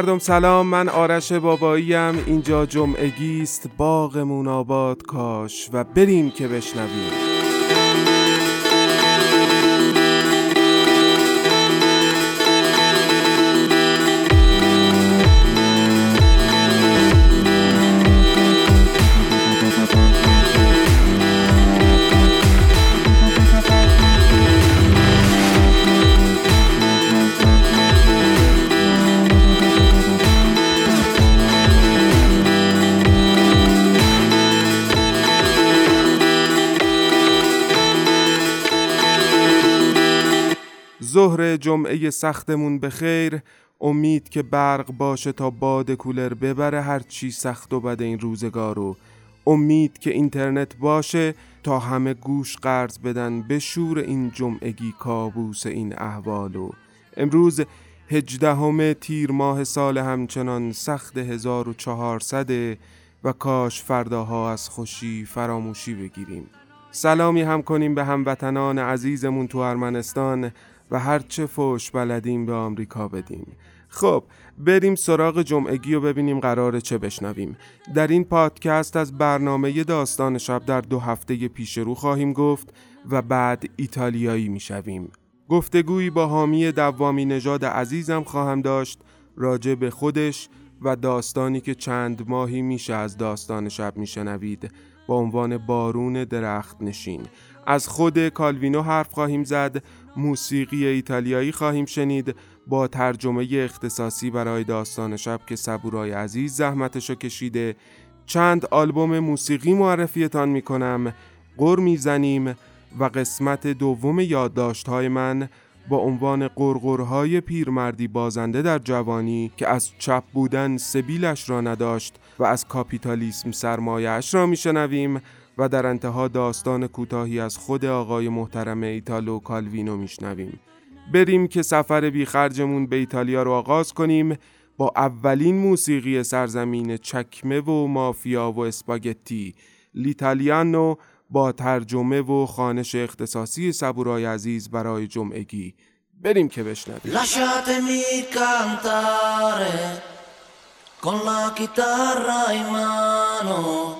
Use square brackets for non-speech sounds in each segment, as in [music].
مردم سلام من آرش باباییم. اینجا جمعگی است باغمون آباد کاش و بریم که بشنویم. جمعه سختمون به خیر امید که برق باشه تا باد کولر ببره هر چی سخت و بد این روزگارو امید که اینترنت باشه تا همه گوش قرض بدن به شور این جمعگی کابوس این احوالو امروز هجدهم تیر ماه سال همچنان سخت 1400 و کاش فرداها از خوشی فراموشی بگیریم. سلامی هم کنیم به هموطنان عزیزمون تو ارمنستان. و هرچه فوش بلدیم به آمریکا بدیم. خب بریم سراغ جمعگی و ببینیم قرار چه بشنویم. در این پادکست از برنامه داستان شب در دو هفته پیش رو خواهیم گفت و بعد ایتالیایی می‌شویم. گفتگویی با حامی دوامی نژاد عزیزم خواهم داشت راجع به خودش و داستانی که چند ماهی میشه از داستان شب میشنوید. با عنوان بارون درخت نشین از خود کالوینو حرف خواهیم زد. موسیقی ایتالیایی خواهیم شنید. با ترجمه اختصاصی برای داستان شب که صبورای عزیز زحمتشو کشیده. چند آلبوم موسیقی معرفیتان می‌کنم. قر می‌زنیم و قسمت دوم یادداشت‌های من با عنوان قرقرهای پیرمردی بازنده در جوانی که از چپ بودن سبیلش را نداشت و از کاپیتالیسم سرمایهش را میشنویم. و در انتها داستان کوتاهی از خود آقای محترم ایتالو کالوینو میشنویم. بریم که سفر بیخرجمون به ایتالیا رو آغاز کنیم با اولین موسیقی سرزمین چکمه و مافیا و اسپاگتی. لیتالیانو با ترجمه و خانش اختصاصی صبورای عزیز برای جمعگی. بریم که بشنویم. Con la chitarra in mano.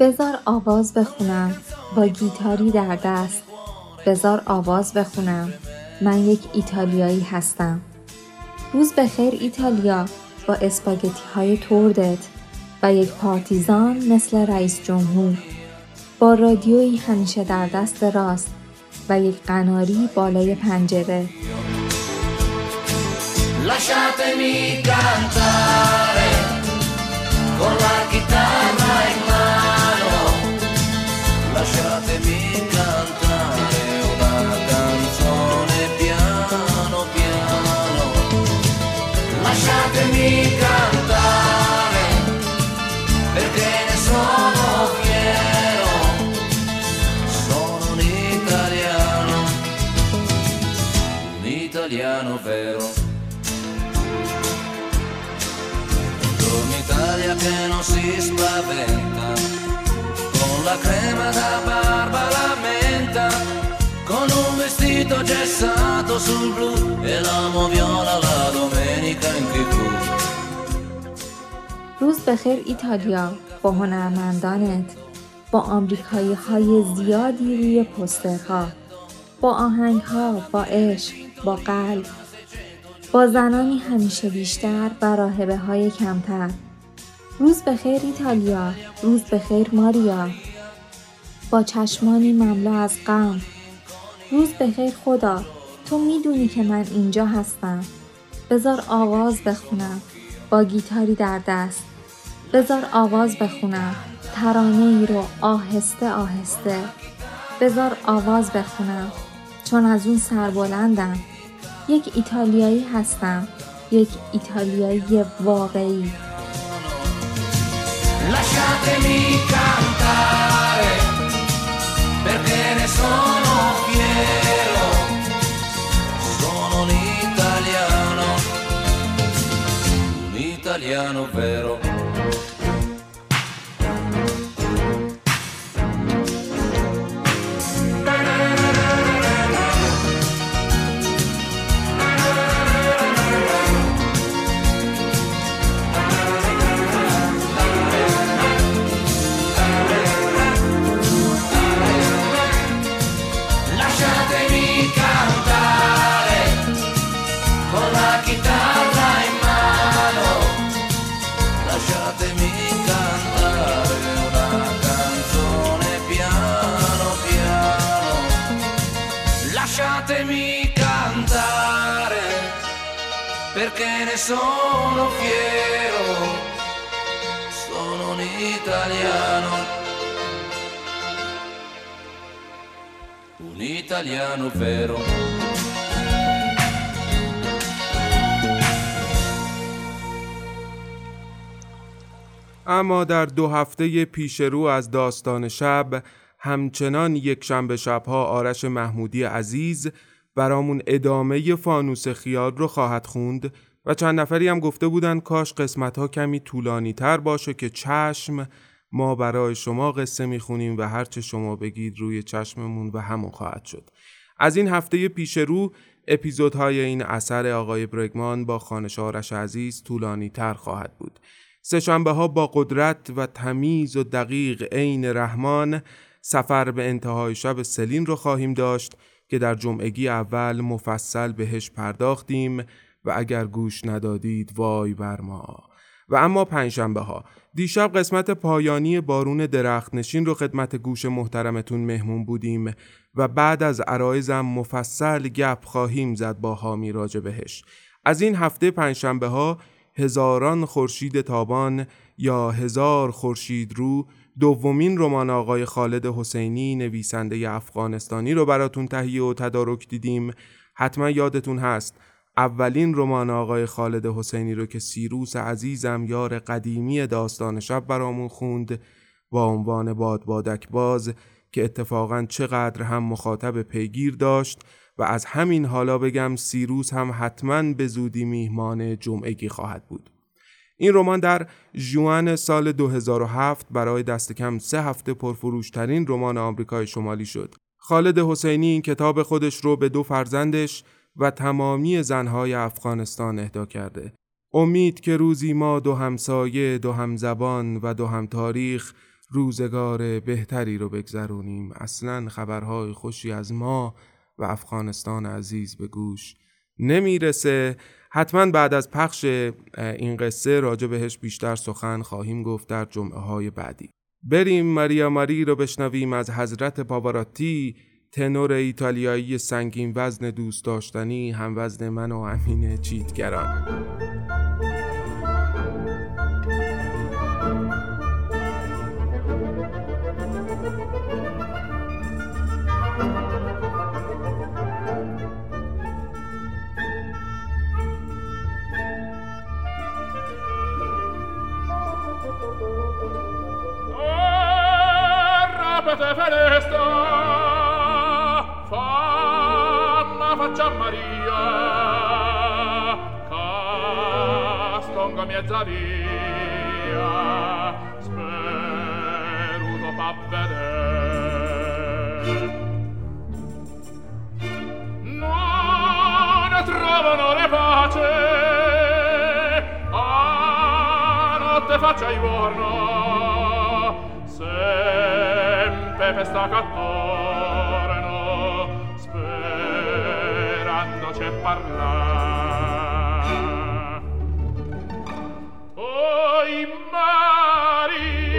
بزار آواز بخونم. با گیتاری در دست. بزار آواز بخونم. من یک ایتالیایی هستم. روز بخیر ایتالیا. با اسپاگتی های توردت. و یک پارتیزان مثل رئیس جمهور. با رادیویی همیشه در دست راست. و یک قناری بالای پنجره. Con Olá, guitarra. Si spaventa, con la crema da barba la menta, con un vestito gessato sul blu e l'amo viola la domenica in tv. روز بخیر ایتالیا. با هنرمندانت با آمریکایی های زیادی روی پسترها. با آهنگ ها با عشق با قلب. با زنانی همیشه بیشتر و راهبه های کمتر. روز بخیر ایتالیا روز بخیر ماریا. با چشمانی مملو از غم. روز بخیر خدا تو می‌دونی که من اینجا هستم. بذار آواز بخونم با گیتاری در دست. بذار آواز بخونم ترانه ای رو آهسته آهسته. بذار آواز بخونم چون از اون سربلندم یک ایتالیایی هستم یک ایتالیایی واقعی. Lasciatemi cantare perché ne sono fiero, sono un italiano, un italiano vero. Sono fiero. Sono un italiano. un italiano vero. اما در دو هفته پیش رو از داستان شب همچنان یک شنبه شبها آرش محمودی عزیز برامون ادامه فانوس خیال رو خواهد خوند و چند نفری هم گفته بودن کاش قسمت ها کمی طولانی تر باشه که چشم ما برای شما قصه می‌خونیم و هرچه شما بگید روی چشممون و همون خواهد شد. از این هفته پیش رو اپیزودهای این اثر آقای برگمان با خانش آرش عزیز طولانی تر خواهد بود. سهشنبه ها با قدرت و تمیز و دقیق عین رحمان سفر به انتهای شب سلین رو خواهیم داشت که در جمعگی اول مفصل بهش پرداختیم و اگر گوش ندادید وای بر ما. و اما پنجشنبه ها دیشب قسمت پایانی بارون درخت نشین رو خدمت گوش محترمتون مهمون بودیم و بعد از عرایزم مفصل گپ خواهیم زد با هامی راجع بهش. از این هفته پنجشنبه ها هزاران خورشید تابان یا هزار خورشید رو دومین رمان آقای خالد حسینی نویسنده افغانستانی رو براتون تهیه و تدارک دیدیم. حتما یادتون هست. اولین رمان آقای خالد حسینی رو که سیروس عزیزم یار قدیمی داستان شب برامون خوند با عنوان باد بادک باز که اتفاقا چقدر هم مخاطب پیگیر داشت و از همین حالا بگم سیروس هم حتما به زودی میهمان جمعگی خواهد بود. این رمان در جوان سال 2007 برای دست کم سه هفته پرفروشترین رمان آمریکای شمالی شد. خالد حسینی این کتاب خودش رو به دو فرزندش و تمامی زنهای افغانستان اهدا کرده. امید که روزی ما دو همسایه، دو همزبان و دو هم تاریخ روزگار بهتری رو بگذرونیم. اصلا خبرهای خوشی از ما و افغانستان عزیز به گوش نمی‌رسه حتما بعد از پخش این قصه راجع بهش بیشتر سخن خواهیم گفت در جمعه های بعدی بریم ماریا ماری رو بشنویم از حضرت پاواراتی تنور ایتالیایی سنگین وزن دوست داشتنی هم وزن من و امین چیتگران. Rapete fenesta, faccia Maria castonga mezza via speruto pa vedere. Non trovano le pace a notte faccia i giorno sempre festa cattolica voce parlar Oi mari,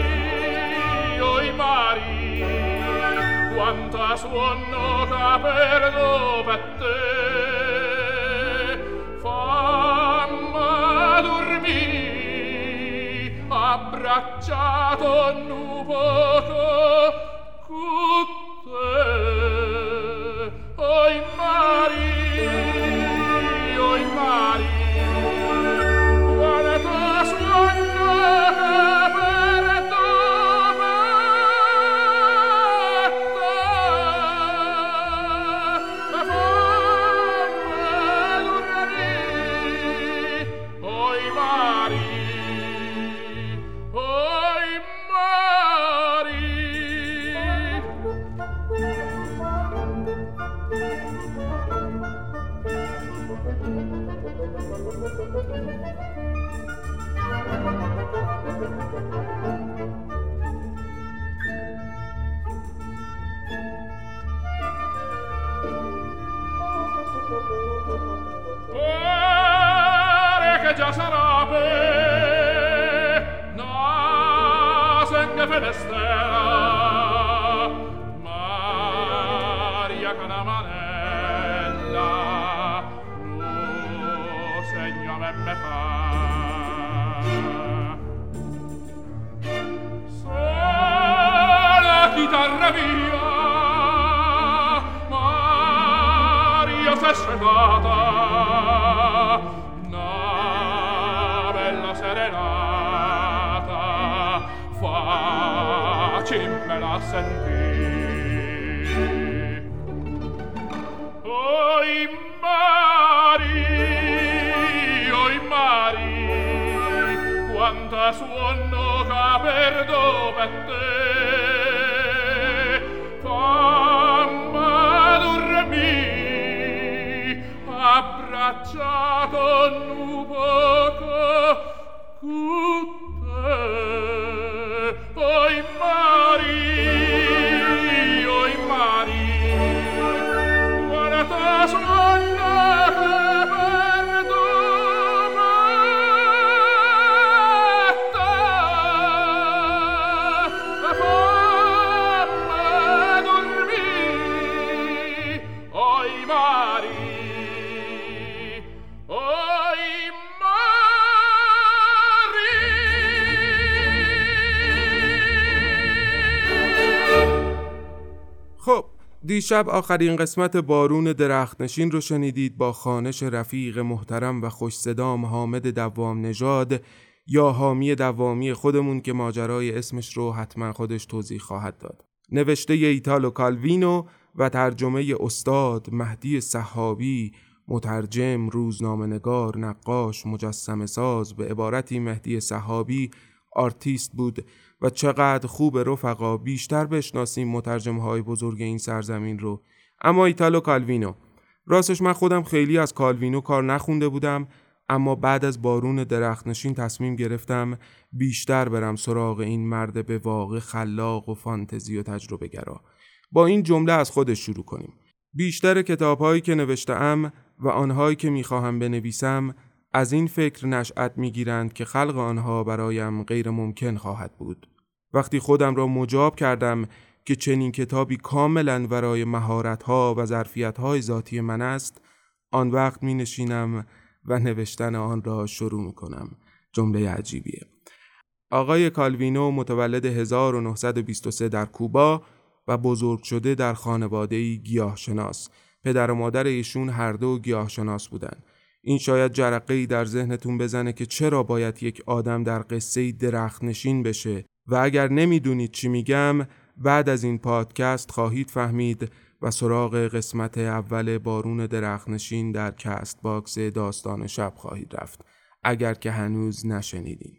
oi mari Quanta suonnoca perdo per te. Famma dormì Abbracciato nupo con دیشب آخرین قسمت بارون درختنشین رو شنیدید با خوانش رفیق محترم و خوش صدام حامد دوام نژاد یا حامی دوامی خودمون که ماجرای اسمش رو حتما خودش توضیح خواهد داد. نوشته ایتالو کالوینو و ترجمه استاد مهدی صحابی مترجم روزنامه‌نگار نقاش مجسمه ساز به عبارتی مهدی صحابی آرتیست بود و چقدر خوب رفقا بیشتر بشناسیم مترجم های بزرگ این سرزمین رو. اما ایتالو کالوینو. راستش من خودم خیلی از کالوینو کار نخونده بودم اما بعد از بارون درختنشین تصمیم گرفتم بیشتر برم سراغ این مرد به واقع خلاق و فانتزی و تجربه گرا. با این جمله از خودش شروع کنیم. بیشتر کتابهایی که نوشتم و آنهایی که می‌خواهم بنویسم از این فکر نشأت می‌گیرند که خلق آنها برایم غیر ممکن خواهد بود. وقتی خودم را مجاب کردم که چنین کتابی کاملا ورای مهارت‌ها و ظرفیت‌های ذاتی من است، آن وقت می نشینم و نوشتن آن را شروع می کنم. جمله عجیبیه. آقای کالوینو متولد 1923 در کوبا و بزرگ شده در خانواده گیاهشناس. پدر و مادر ایشون هر دو گیاهشناس بودند. این شاید جرقه ای در ذهنتون بزنه که چرا باید یک آدم در قصه درخت نشین بشه. و اگر نمی‌دونید چی میگم بعد از این پادکست خواهید فهمید و سراغ قسمت اول بارون درخت نشین در Castbox داستان شب خواهید رفت. اگر که هنوز نشنیدین.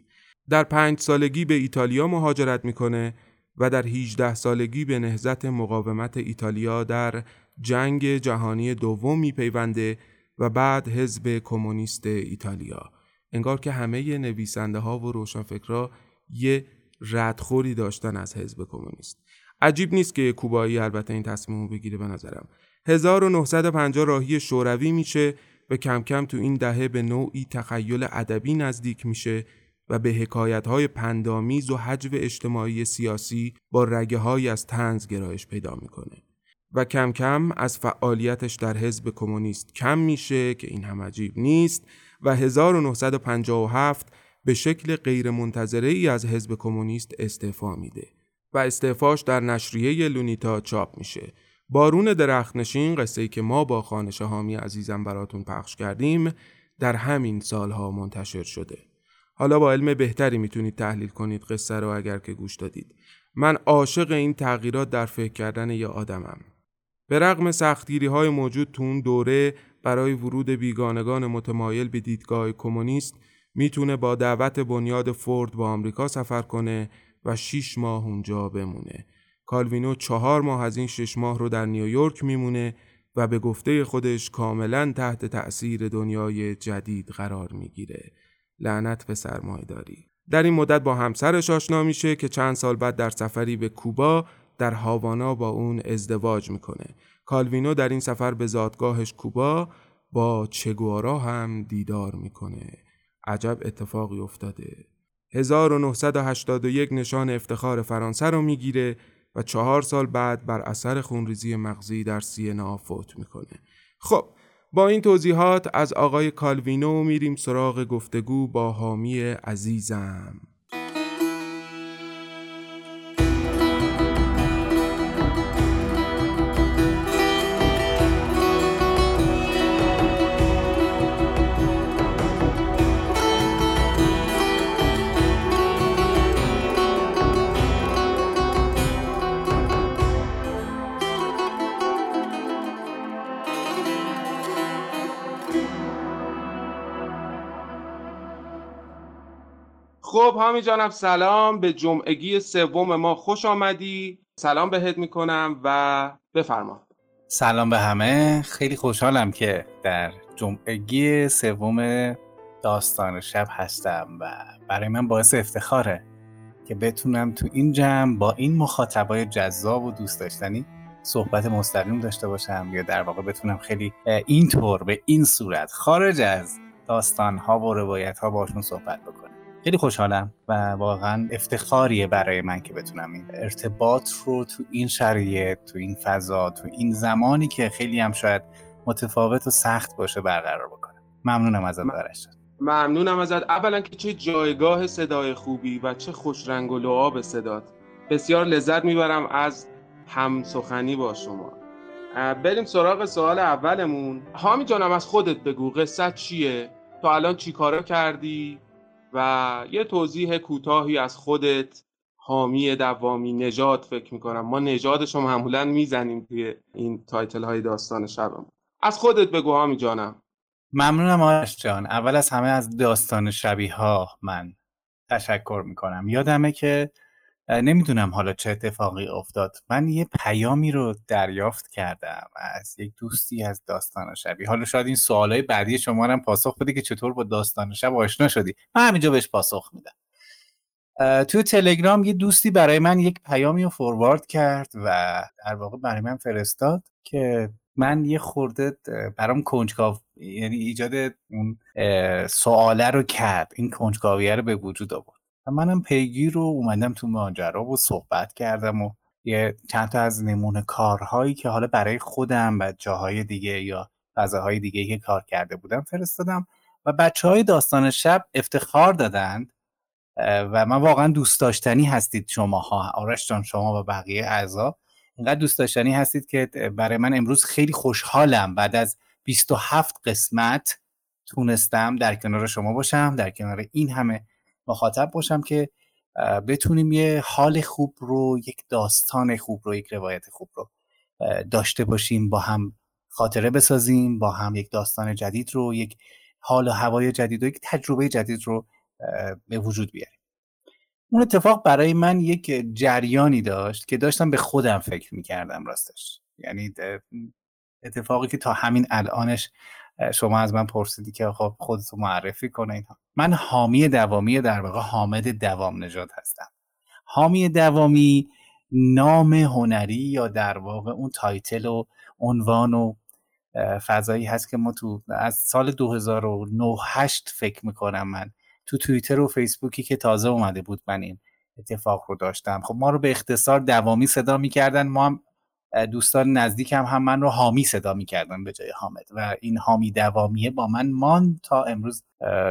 در پنج سالگی به ایتالیا مهاجرت می‌کنه و در 18 سالگی به نهزت مقاومت ایتالیا در جنگ جهانی دوم میپیونده و بعد حزب کمونیست ایتالیا. انگار که همه نویسنده ها و روشنفکرا یه ردخوری داشتن از حزب کمونیست. عجیب نیست که کوبایی البته این تصمیم بگیره به نظرم. 1950 راهی شوروی میشه و کم کم تو این دهه به نوعی تخیل ادبی نزدیک میشه و به حکایت های پندامیز و حجو اجتماعی سیاسی با رگه های از تنز گرایش پیدا می‌کنه. و کم کم از فعالیتش در حزب کمونیست کم میشه که این هم عجیب نیست و 1957 به شکل غیرمنتظره ای از حزب کمونیست استعفا میده و استعفاش در نشریه لونیتا چاپ میشه. بارون درختنشین قصه ای که ما با خانش هامی عزیزم براتون پخش کردیم در همین سالها منتشر شده. حالا با علم بهتری می‌تونید تحلیل کنید قصه رو اگر که گوش دادید. من عاشق این تغییرات در فکر کردن یه آدمم. به رغم سختگیری های موجود تو اون دوره برای ورود بیگانگان متمایل به دیدگاه کمونیست می‌تونه با دعوت بنیاد فورد با آمریکا سفر کنه و شیش ماه اونجا بمونه. کالوینو چهار ماه از این شش ماه رو در نیویورک میمونه و به گفته خودش کاملا تحت تأثیر دنیای جدید قرار می‌گیره. لعنت به داری. در این مدت با همسرش آشنا میشه که چند سال بعد در سفری به کوبا در هاوانا با اون ازدواج می‌کنه. کالوینو در این سفر به زادگاهش کوبا با چگوارا هم دیدار می‌کنه. عجب اتفاقی افتاده. 1981 نشان افتخار فرانسه رو می‌گیره و چهار سال بعد بر اثر خونریزی مغزی در سینا فوت می‌کنه. خب با این توضیحات از آقای کالوینو میریم سراغ گفتگو با حامی عزیزم. خب هامی جانم سلام. به جمعگی سوم ما خوش آمدی. سلام بهت می‌کنم و بفرما. سلام به همه. خیلی خوشحالم که در جمعگی سوم داستان شب هستم و برای من باعث افتخاره که بتونم تو این جمع با این مخاطبای جذاب و دوست داشتنی صحبت مستقیم داشته باشم یا در واقع بتونم خیلی اینطور به این صورت خارج از داستان ها و روایت ها باشون صحبت بکنم. خیلی خوشحالم و واقعا افتخاریه برای من که بتونم این ارتباط رو تو این شرایط تو این فضا تو این زمانی که خیلی هم شاید متفاوت و سخت باشه برقرار بکنم. ممنونم ازت برش ممنونم ازت. اولا که چه جایگاه صدای خوبی و چه خوش رنگ و لعاب صدات. بسیار لذت می‌برم از هم سخنی با شما. بریم سراغ سوال اولمون. هامی جانم از خودت بگو قصت چیه؟ تو الان چی کارا کردی؟ و یه توضیح کوتاهی از خودت. حامی دوامی نجات فکر می‌کنم. ما نجاتش رو معمولا می‌زنیم توی این تایتل های داستان شبم. از خودت بگو هامی جانم. ممنونم آرش جان. اول از همه از داستان شبیه ها من تشکر می‌کنم. یادمه که نمی‌دونم حالا چه اتفاقی افتاد. من یه پیامی رو دریافت کردم از یک دوستی از داستان شبی حالا شاید این سوالای بعدی شما هم پاسخ بده که چطور با داستان شب آشنا شدی. من همینجا بهش پاسخ میدم. توی تلگرام یه دوستی برای من یک پیامی رو فوروارد کرد و در واقع برای من فرستاد که من یه خورده برام کنجکاو یعنی ایجاد اون سواله رو کرد. این کنجکاویه رو به وجود آورد. منم پیگیر رو اومدم تو ماجرا و صحبت کردم و یه چند تا از نمونه کارهایی که حالا برای خودم و جاهای دیگه یا فضاهای دیگه که کار کرده بودم فرستادم و بچه های داستان شب افتخار دادند و من واقعا دوست داشتنی هستید شماها. آرش جان شما و بقیه اعضا. اینقدر دوست داشتنی هستید که برای من امروز خیلی خوشحالم. بعد از 27 قسمت تونستم در کنار شما باشم در کنار این همه مخاطب باشم که بتونیم یه حال خوب رو یک داستان خوب رو یک روایت خوب رو داشته باشیم با هم خاطره بسازیم با هم یک داستان جدید رو یک حال و هوای جدید و یک تجربه جدید رو به وجود بیاریم. اون اتفاق برای من یک جریانی داشت که داشتم به خودم فکر می‌کردم راستش. یعنی اتفاقی که تا همین الانش شما از من پرسیدی که خب خودتو معرفی کن اینها. من حامی دوامی در واقع حامد دوام نژاد هستم. حامی دوامی نام هنری یا در واقع اون title و عنوان و فضایی هست که ما تو از سال 2009 فکر می‌کنم من تو توییتر و فیسبوکی که تازه اومده بود من این اتفاق رو داشتم. خب ما رو به اختصار دوامی صدا می‌کردن ما هم دوستان نزدیکم هم من رو حامی صدا می‌کردن به جای حامد و این حامی دوامیه با من مان تا امروز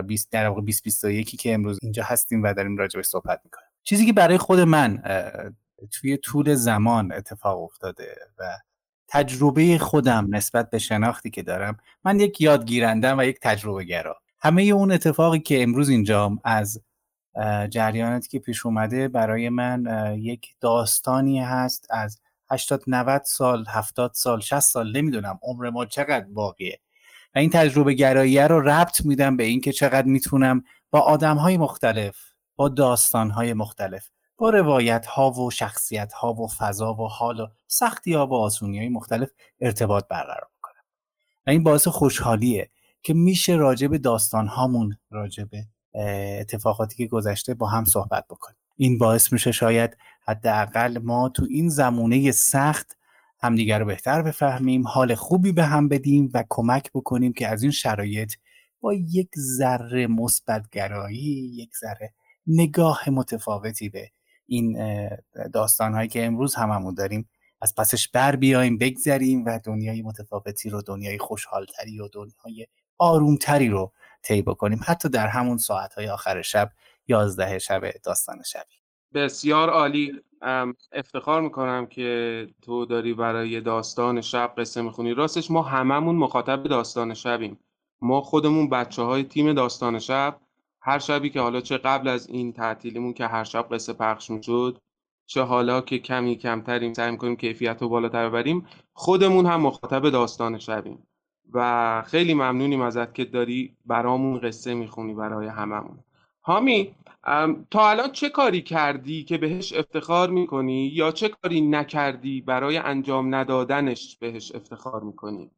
20 در واقع 2021 که امروز اینجا هستیم و داریم راجع صحبت می‌کنیم. چیزی که برای خود من توی طول زمان اتفاق افتاده و تجربه خودم نسبت به شناختی که دارم من یک یادگیرندم و یک تجربه گرا. همه اون اتفاقی که امروز اینجا از جریاناتی که پیش اومده برای من یک داستانی هست از 80 90 سال 70 سال 60 سال نمی‌دونم. عمر ما چقدر باقیه و این تجربه گراییه رو ربط میدم به اینکه چقدر می‌تونم با آدم های مختلف با داستان های مختلف با روایت ها و شخصیت ها و فضا و حال و سختی ها و آسونی های مختلف ارتباط برقرار کنم و این باعث خوشحالیه که میشه راجع به داستان هامون راجع به اتفاقاتی که گذشته با هم صحبت بکنیم. این باعث میشه شاید حداقل ما تو این زمونه سخت همدیگر رو بهتر بفهمیم. حال خوبی به هم بدیم و کمک بکنیم که از این شرایط با یک ذره مثبت گرایی یک ذره نگاه متفاوتی به این داستان هایی که امروز هممون داریم از پسش بر بیایم بگذریم و دنیای متفاوتی رو دنیای خوشحالتری و دنیای آرومتری رو طی بکنیم. حتی در همون ساعتهای آخر شب یازده شب داستان شبی. بسیار عالی. افتخار می‌کنم که تو داری برای داستان شب قصه می‌خونی. راستش ما هممون مخاطب داستان شبیم. ما خودمون بچه های تیم داستان شب. هر شبی که حالا چه قبل از این تعطیلیمون که هر شب قصه پخش می‌شد چه حالا که کمی کمتریم سعی می‌کنیم کیفیت رو بالاتر ببریم خودمون هم مخاطب داستان شبیم. و خیلی ممنونیم ازت که داری برامون قصه می‌خونی برای هممون. هامی تا الان چه کاری کردی که بهش افتخار می‌کنی یا چه کاری نکردی برای انجام ندادنش بهش افتخار می‌کنی؟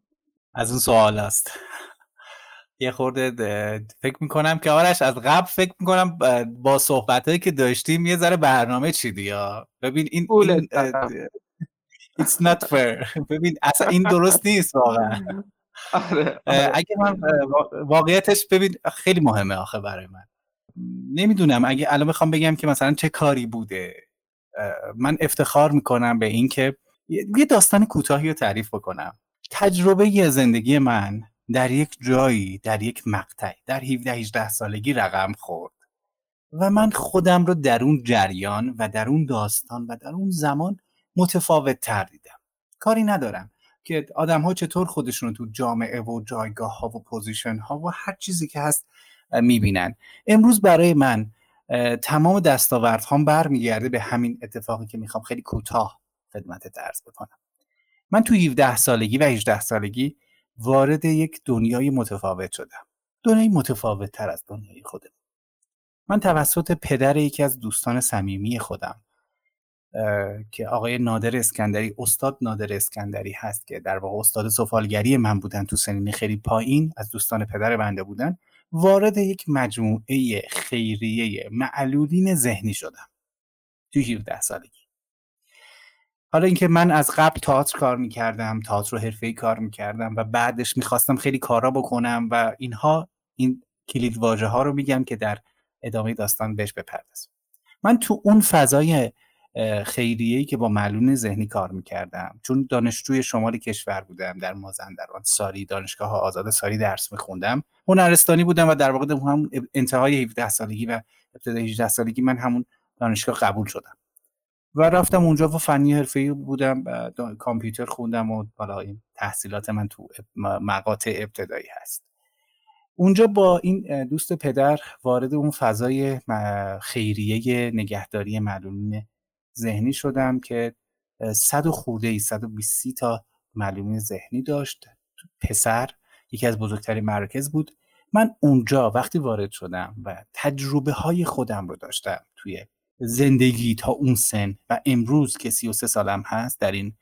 از اون سوال است. یه خورده فکر می‌کنم که آرش از قبل فکر می‌کنم با صحبت هایی که داشتیم یه ذره برنامه چیدی یا؟ ببین این, این It's not fair. ببین اصلا این درست نیست واقعا. [laughs] آره، آره. اگه من واقعیتش ببین خیلی مهمه آخه برای من. نمی‌دونم. اگه الان می‌خوام بگم که مثلا چه کاری بوده من افتخار می‌کنم به اینکه یه داستان کوتاهی رو تعریف بکنم. تجربه زندگی من در یک جایی در یک مقطع در 17 18 سالگی رقم خورد. و من خودم رو در اون جریان و در اون داستان و در اون زمان متفاوت تر دیدم. کاری ندارم که آدم ها چطور خودشون رو تو جامعه و جایگاه ها و پوزیشن ها و هر چیزی که هست می‌بینن. امروز برای من تمام دستاوردهام برمیگرده به همین اتفاقی که می‌خوام خیلی کوتاه خدمت درس بکنم. من تو 17 سالگی و 18 سالگی وارد یک دنیای متفاوت شدم. دنیای متفاوت تر از دنیای خودم. من توسط پدر یکی از دوستان صمیمی خودم که آقای نادر اسکندری استاد نادر اسکندری هست که در واقع استاد سفالگری من بودن تو سنین خیلی پایین از دوستان پدر بنده بودن. وارد یک مجموعه خیریه معلولین ذهنی شدم تو 17 سالگی. حالا اینکه من از قبل تئاتر کار می‌کردم تئاتر رو حرفه‌ای کار می‌کردم و بعدش می‌خواستم خیلی کارا بکنم و اینها این کلید واژه ها رو میگم که در ادامه داستان بهش بپردازم. من تو اون فضای خیریه‌ای که با معلول ذهنی کار می‌کردم. چون دانشجوی شمال کشور بودم در مازندران ساری دانشگاه آزاد ساری درس میخوندم. هنرستانی بودم و در واقع هم انتهای 17 سالگی و ابتدای 18 سالگی من همون دانشگاه قبول شدم. و رفتم اونجا و فنی حرفه‌ای بودم کامپیوتر خوندم و بالا این تحصیلات من تو مقاطع ابتدایی هست. اونجا با این دوست پدر وارد اون فضای خیریه نگهداری معلولین ذهنی شدم که صد و خورده ای صد و تا معلومین ذهنی داشت. پسر یکی از بزرگترین مراکز بود. من اونجا وقتی وارد شدم و تجربه های خودم رو داشتم توی زندگی تا اون سن و امروز که 33 سالم هست در این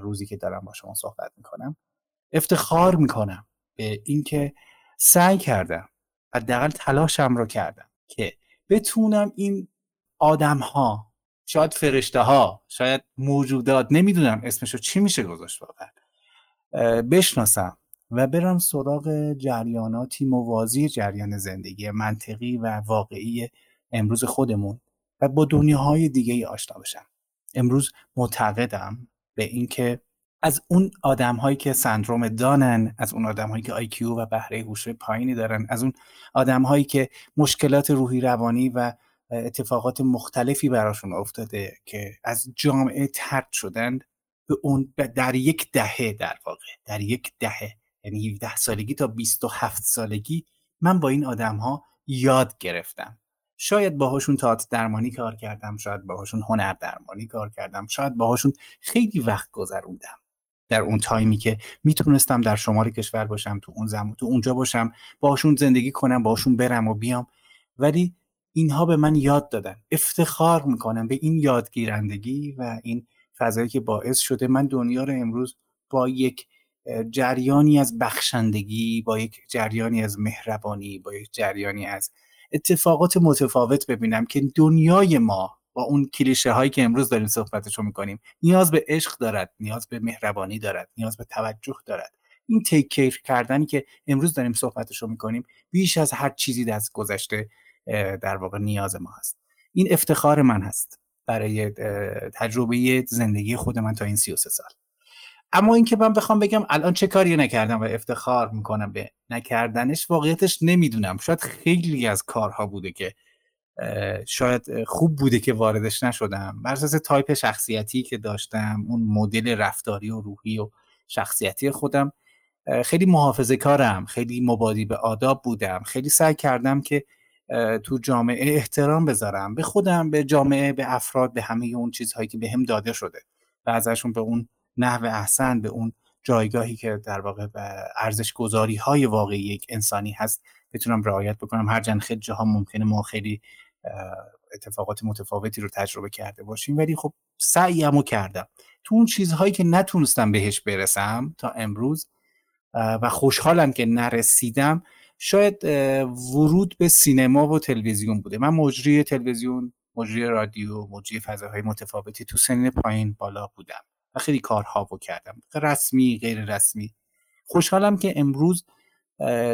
روزی که دارم با شما صحبت می‌کنم افتخار می‌کنم به اینکه سعی کردم حداقل تلاشم رو کردم که بتونم این آدم ها شاید فرشته ها شاید موجودات نمی‌دونم اسمشو چی میشه گذاشت واقعا. بشناسم و برم سراغ جریاناتی موازی جریان زندگی منطقی و واقعی امروز خودمون و با دنیاهای دیگه ای آشنا بشم. امروز معتقدم به اینکه از اون آدم هایی که سندروم دانن از اون آدم هایی که آیکیو و بهره هوش پایینی دارن از اون آدم هایی که مشکلات روحی روانی و اتفاقات مختلفی براشون افتاده که از جامعه ترد شدند به اون در یک دهه در واقع در یک دهه یعنی 17 سالگی تا 27 سالگی من با این آدم ها یاد گرفتم. شاید باهاشون تئاتر درمانی کار کردم شاید باهاشون هنر درمانی کار کردم شاید باهاشون خیلی وقت گذروندم. در اون تایمی که می‌تونستم در شمال کشور باشم تو اون زمان تو اونجا باشم باهاشون زندگی کنم باهاشون برم و بیام. ولی اینها به من یاد دادن. افتخار می‌کنم به این یادگیرندگی و این فضایی که باعث شده من دنیا رو امروز با یک جریانی از بخشندگی با یک جریانی از مهربانی با یک جریانی از اتفاقات متفاوت ببینم که دنیای ما با اون کلیشه هایی که امروز داریم صحبتشو می‌کنیم نیاز به عشق دارد نیاز به مهربانی دارد نیاز به توجه دارد. این تیک کردنی که امروز داریم صحبتشو می‌کنیم بیش از هر چیزی از گذشته در واقع نیاز ما هست. این افتخار من هست برای تجربه زندگی خود من تا این 33 سال. اما اینکه من بخوام بگم الان چه کاری نکردم و افتخار می‌کنم به نکردنش واقعیتش نمی‌دونم. شاید خیلی از کارها بوده که شاید خوب بوده که واردش نشدم. بر اساس تایپ شخصیتی که داشتم اون مدل رفتاری و روحی و شخصیتی خودم خیلی محافظه کارم خیلی مبادی به آداب بودم. خیلی سعی کردم که تو جامعه احترام بذارم. به خودم به جامعه به افراد به همه اون چیزهایی که به هم داده شده و ازشون به اون نحو احسن به اون جایگاهی که در واقع ارزش گذاری های واقعی یک انسانی هست بتونم رعایت بکنم. هر خیلی جاها ممکنه ما خیلی اتفاقات متفاوتی رو تجربه کرده باشیم. ولی خب سعیمو کردم. تو اون چیزهایی که نتونستم بهش برسم تا امروز و خوشحالم که نرسیدم شاید ورود به سینما و تلویزیون بوده. من مجری تلویزیون مجری رادیو مجری فضاهای متفاوتی تو سن پایین بالا بودم و خیلی کارها رو کردم. رسمی غیر رسمی. خوشحالم که امروز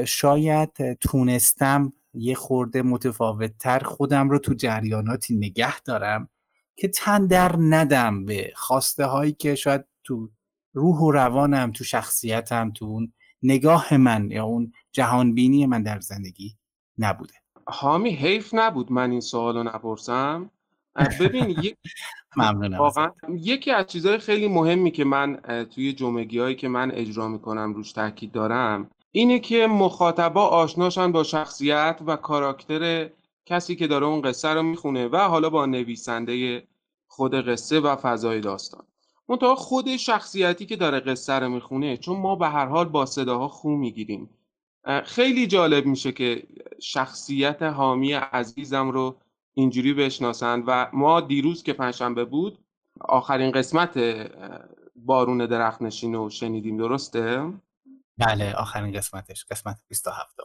شاید تونستم یه خورده متفاوتتر خودم رو تو جریاناتی نگه دارم که تن در ندم به خواسته هایی که شاید تو روح و روانم تو شخصیتم تو اون نگاه من یا اون جهانبینی من در زندگی نبوده. حامی حیف نبود من این سوال رو نپرسم ببین یک [laughs] واقعا یکی از چیزهای خیلی مهمی که من توی جمعگی هایی که من اجرا می‌کنم روش تاکید دارم اینه که مخاطبا آشناشن با شخصیت و کاراکتر کسی که داره اون قصه رو می‌خونه و حالا با نویسنده خود قصه و فضای داستان. منتها خود شخصیتی که داره قصه رو می‌خونه چون ما به هر حال با صداها خو می‌گیریم خیلی جالب میشه که شخصیت حامی عزیزم رو اینجوری بشناسند و ما دیروز که پنجشنبه بود آخرین قسمت بارون درخت نشین رو شنیدیم درسته؟ بله آخرین قسمتش قسمت 27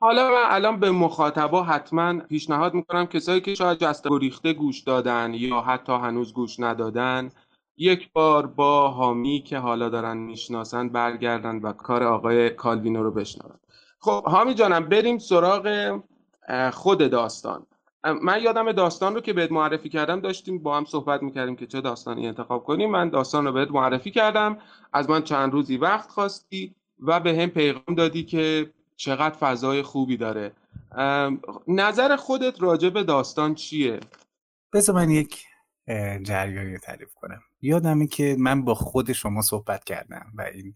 حالا من الان به مخاطبا حتما پیشنهاد می‌کنم کسایی که شاید جست گریخته گوش دادن یا حتی هنوز گوش ندادن یک بار با حامی که حالا دارن می‌شناسن برگردن و کار آقای کالوینو رو بشنون. خب حامی جانم بریم سراغ خود داستان. من یادم داستان رو که بهت معرفی کردم داشتیم با هم صحبت می‌کردیم که چه داستانی انتخاب کنیم. من داستان رو بهت معرفی کردم. از من چند روزی وقت خواستی و به هم پیغام دادی که چقدر فضای خوبی داره. نظر خودت راجع به داستان چیه؟ بذار من یک جریانی تعریف کنم. یادمه که من با خود شما صحبت کردم و این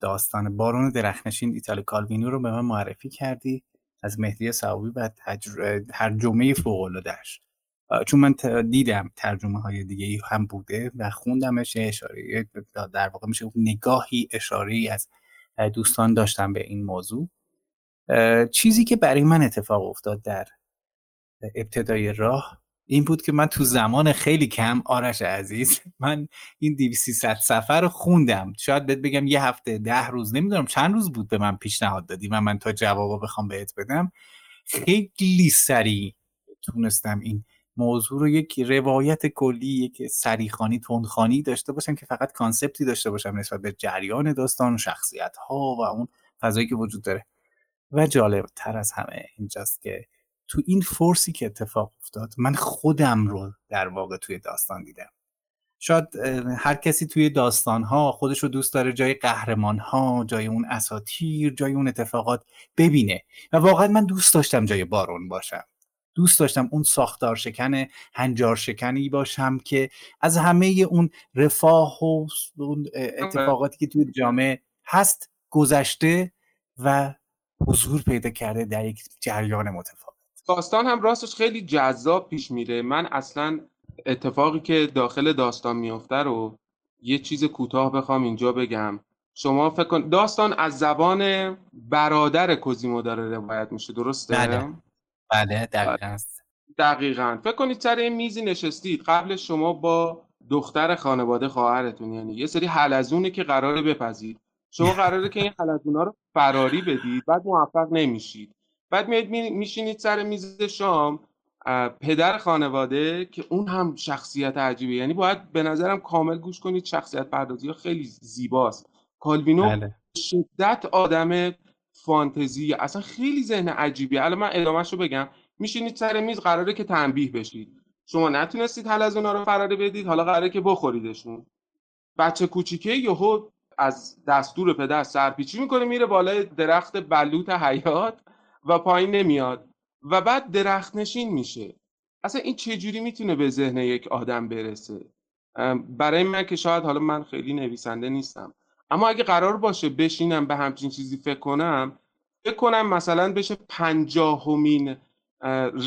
داستان بارون درخنشین ایتال کالوینو رو به من معرفی کردی. از مهدی صحابی و ترجمه فوق العاده‌اش چون من دیدم ترجمه های دیگه هم بوده و خوندمش اشاره در واقع میشه نگاهی اشاره از دوستان داشتم به این موضوع. چیزی که برای من اتفاق افتاد در ابتدای راه این بود که من تو زمان خیلی کم آرش عزیز من این 2300 سفر رو خوندم. شاید بهت بگم یه هفته ده روز نمی‌دونم چند روز بود به من پیشنهاد دادی و من تا جوابا بخوام بهت بدم. خیلی سریع تونستم این موضوع رو یک روایت کلی یک سریخانی تندخانی داشته باشم که فقط کانسپتی داشته باشم نسبت به جریان داستان شخصیت ها و اون فضایی که وجود داره. و جالب تر از همه اینجاست که تو این فورسی که اتفاق افتاد من خودم رو در واقع توی داستان دیدم. شاید هر کسی توی داستان ها خودش رو دوست داره جای قهرمان ها جای اون اساتیر جای اون اتفاقات ببینه. و واقعا من دوست داشتم جای بارون باشم. دوست داشتم اون ساختار شکن هنجار شکنی باشم که از همه اون رفاه و اون اتفاقاتی که توی جامعه هست گذشته و حضور پیدا کرده در یک جریان متفاوت. داستان هم راستش خیلی جذاب پیش میره. من اصلا اتفاقی که داخل داستان میافته رو یه چیز کوتاه بخوام اینجا بگم. شما فکر کن داستان از زبان برادر کوزیمو داره روایت میشه درسته؟ بله. بله دقیقا. است دقیقا. فکر کنید سر این میزی نشستید. قبل شما با دختر خانواده خواهرتون یعنی یه سری حلزونه که قراره بپذید شما قراره که این حلزونا رو فراری بدید بعد موفق نمیشید. بعد میاد میشینید سر میز شام پدر خانواده که اون هم شخصیت عجیبه. یعنی باید به نظرم کامل گوش کنید شخصیت پردازی ها خیلی زیباست. کالوینو بله. شدت آدم فانتزی اصلا خیلی ذهن عجیبی الان من ادامهش رو بگم. میشینید سر میز قراره که تنبیه بشید. شما نتونستید حل از اونا رو فراره بدید حالا قراره که بخوریدشون. بچه کوچیکه یهو از دستور پدر سرپیچی می‌کنه میره بالای درخت بلوط حیات و پایین نمیاد و بعد درخت نشین میشه. اصلا این چجوری می‌تونه به ذهن یک آدم برسه؟ برای من که شاید حالا من خیلی نویسنده نیستم. اما اگه قرار باشه بشینم به همچین چیزی فکر کنم فکر کنم مثلا بشه پنجاهمین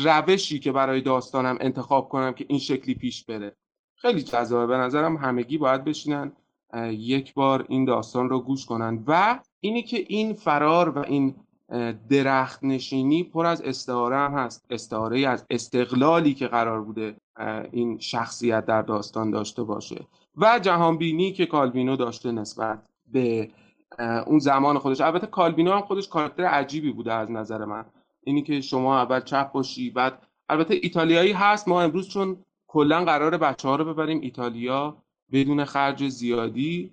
روشی که برای داستانم انتخاب کنم که این شکلی پیش بره. خیلی جذابه. به نظرم همگی باید بشینن یک بار این داستان رو گوش کنن. و اینی که این فرار و این درخت نشینی پر از استعاره هم هست. استعاره از استقلالی که قرار بوده این شخصیت در داستان داشته باشه. و جهانبینی که کالوینو داشته نسبت به اون زمان خودش. البته کالوینو هم خودش کاراکتر عجیبی بوده از نظر من. اینی که شما اول چپ باشی بعد البته ایتالیایی هست. ما امروز چون کلا قرار بچه ها رو ببریم ایتالیا بدون خرج زیادی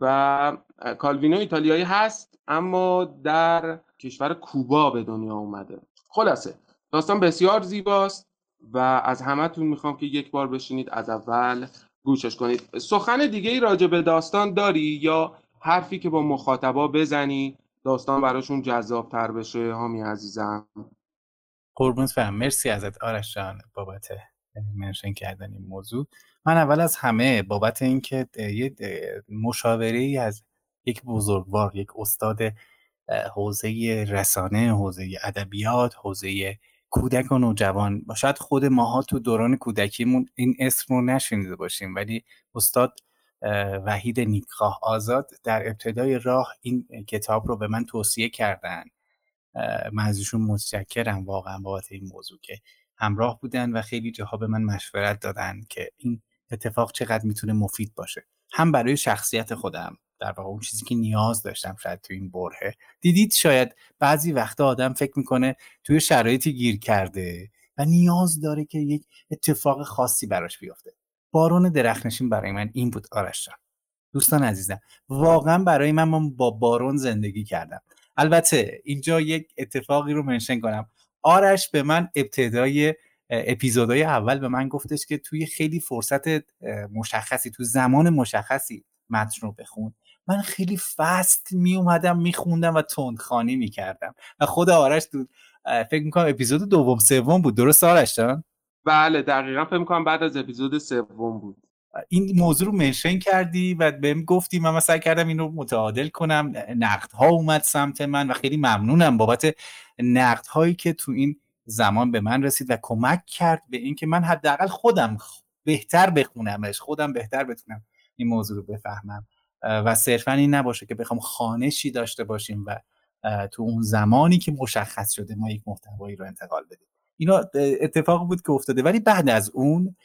و کالوینو ایتالیایی هست اما در کشور کوبا به دنیا اومده. خلاصه داستان بسیار زیباست و از همهتون می‌خوام که یک بار بشینید از اول گوشش کنید. سخن دیگه ای راجع به داستان داری یا حرفی که با مخاطبا بزنی؟ داستان براشون جذاب تر بشه هامی عزیزم. قربونت فهم. مرسی ازت آرش جان بابت منشن کردن این موضوع. من اول از همه بابت اینکه یه مشاوره ای از یک بزرگوار یک استاد حوزه رسانه حوزه ادبیات حوزه کودک و نوجوان. شاید خود ماها تو دوران کودکیمون این اسم رو نشنیده باشیم ولی استاد وحید نیکخواه آزاد در ابتدای راه این کتاب رو به من توصیه کردن. من ازشون متشکرم واقعا بابت این موضوع که همراه بودن و خیلی جاها به من مشورت دادن که این اتفاق چقدر می‌تونه مفید باشه. هم برای شخصیت خودم. در واقع اون چیزی که نیاز داشتم شاید تو این برهه. دیدید شاید بعضی وقتا آدم فکر می‌کنه توی شرایطی گیر کرده و نیاز داره که یک اتفاق خاصی براش بیفته. بارون درخنشین برای من این بود آرش دوستان عزیزم واقعا برای من, من با بارون زندگی کردم. البته اینجا یک اتفاقی رو منشن کنم. آرش به من ابتدای اپیزودهای اول به من گفتش که توی خیلی فرصت مشخصی تو زمان مشخصی متن رو بخون. من خیلی فست می اومدم میخوندم و تندخانی می‌کردم و خود آرش تو فکر می‌کنم اپیزود دوم سوم بود. درست آرش جان؟ بله دقیقا فکر می‌کنم بعد از اپیزود سوم بود. این موضوع رو منشن کردی و بهم گفتی من سعی کردم این رو متعادل کنم. نقد ها اومد سمت من و خیلی ممنونم بابت نقد هایی که تو این زمان به من رسید و کمک کرد به اینکه من حداقل خودم بهتر بخونمش خودم بهتر بتونم این موضوع رو بفهمم. و صرفا این نباشه که بخوام خانشی داشته باشیم و تو اون زمانی که مشخص شده ما یک محتوایی رو انتقال بدیم. اینا اتفاق بود که افتاده. ولی بعد از اون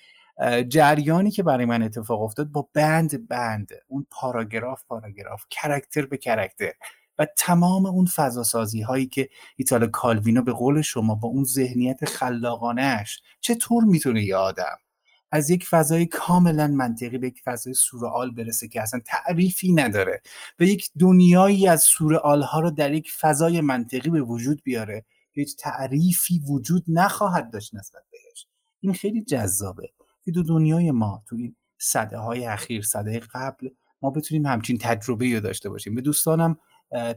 جریانی که برای من اتفاق افتاد با بند بند اون پاراگراف پاراگراف کرکتر به کرکتر و تمام اون فضاسازی هایی که ایتالا کالوینو به قول شما با اون ذهنیت خلاقانش چطور می‌تونه یه آدم از یک فضای کاملا منطقی به یک فضای سورئال برسه که اصلا تعریفی نداره و یک دنیایی از سورئال ها رو در یک فضای منطقی به وجود بیاره هیچ تعریفی وجود نخواهد داشت نسبت بهش. این خیلی جذابه که دو دنیای ما تو این صده های اخیر صده قبل ما بتونیم همچین تجربه رو داشته باشیم. به دوستانم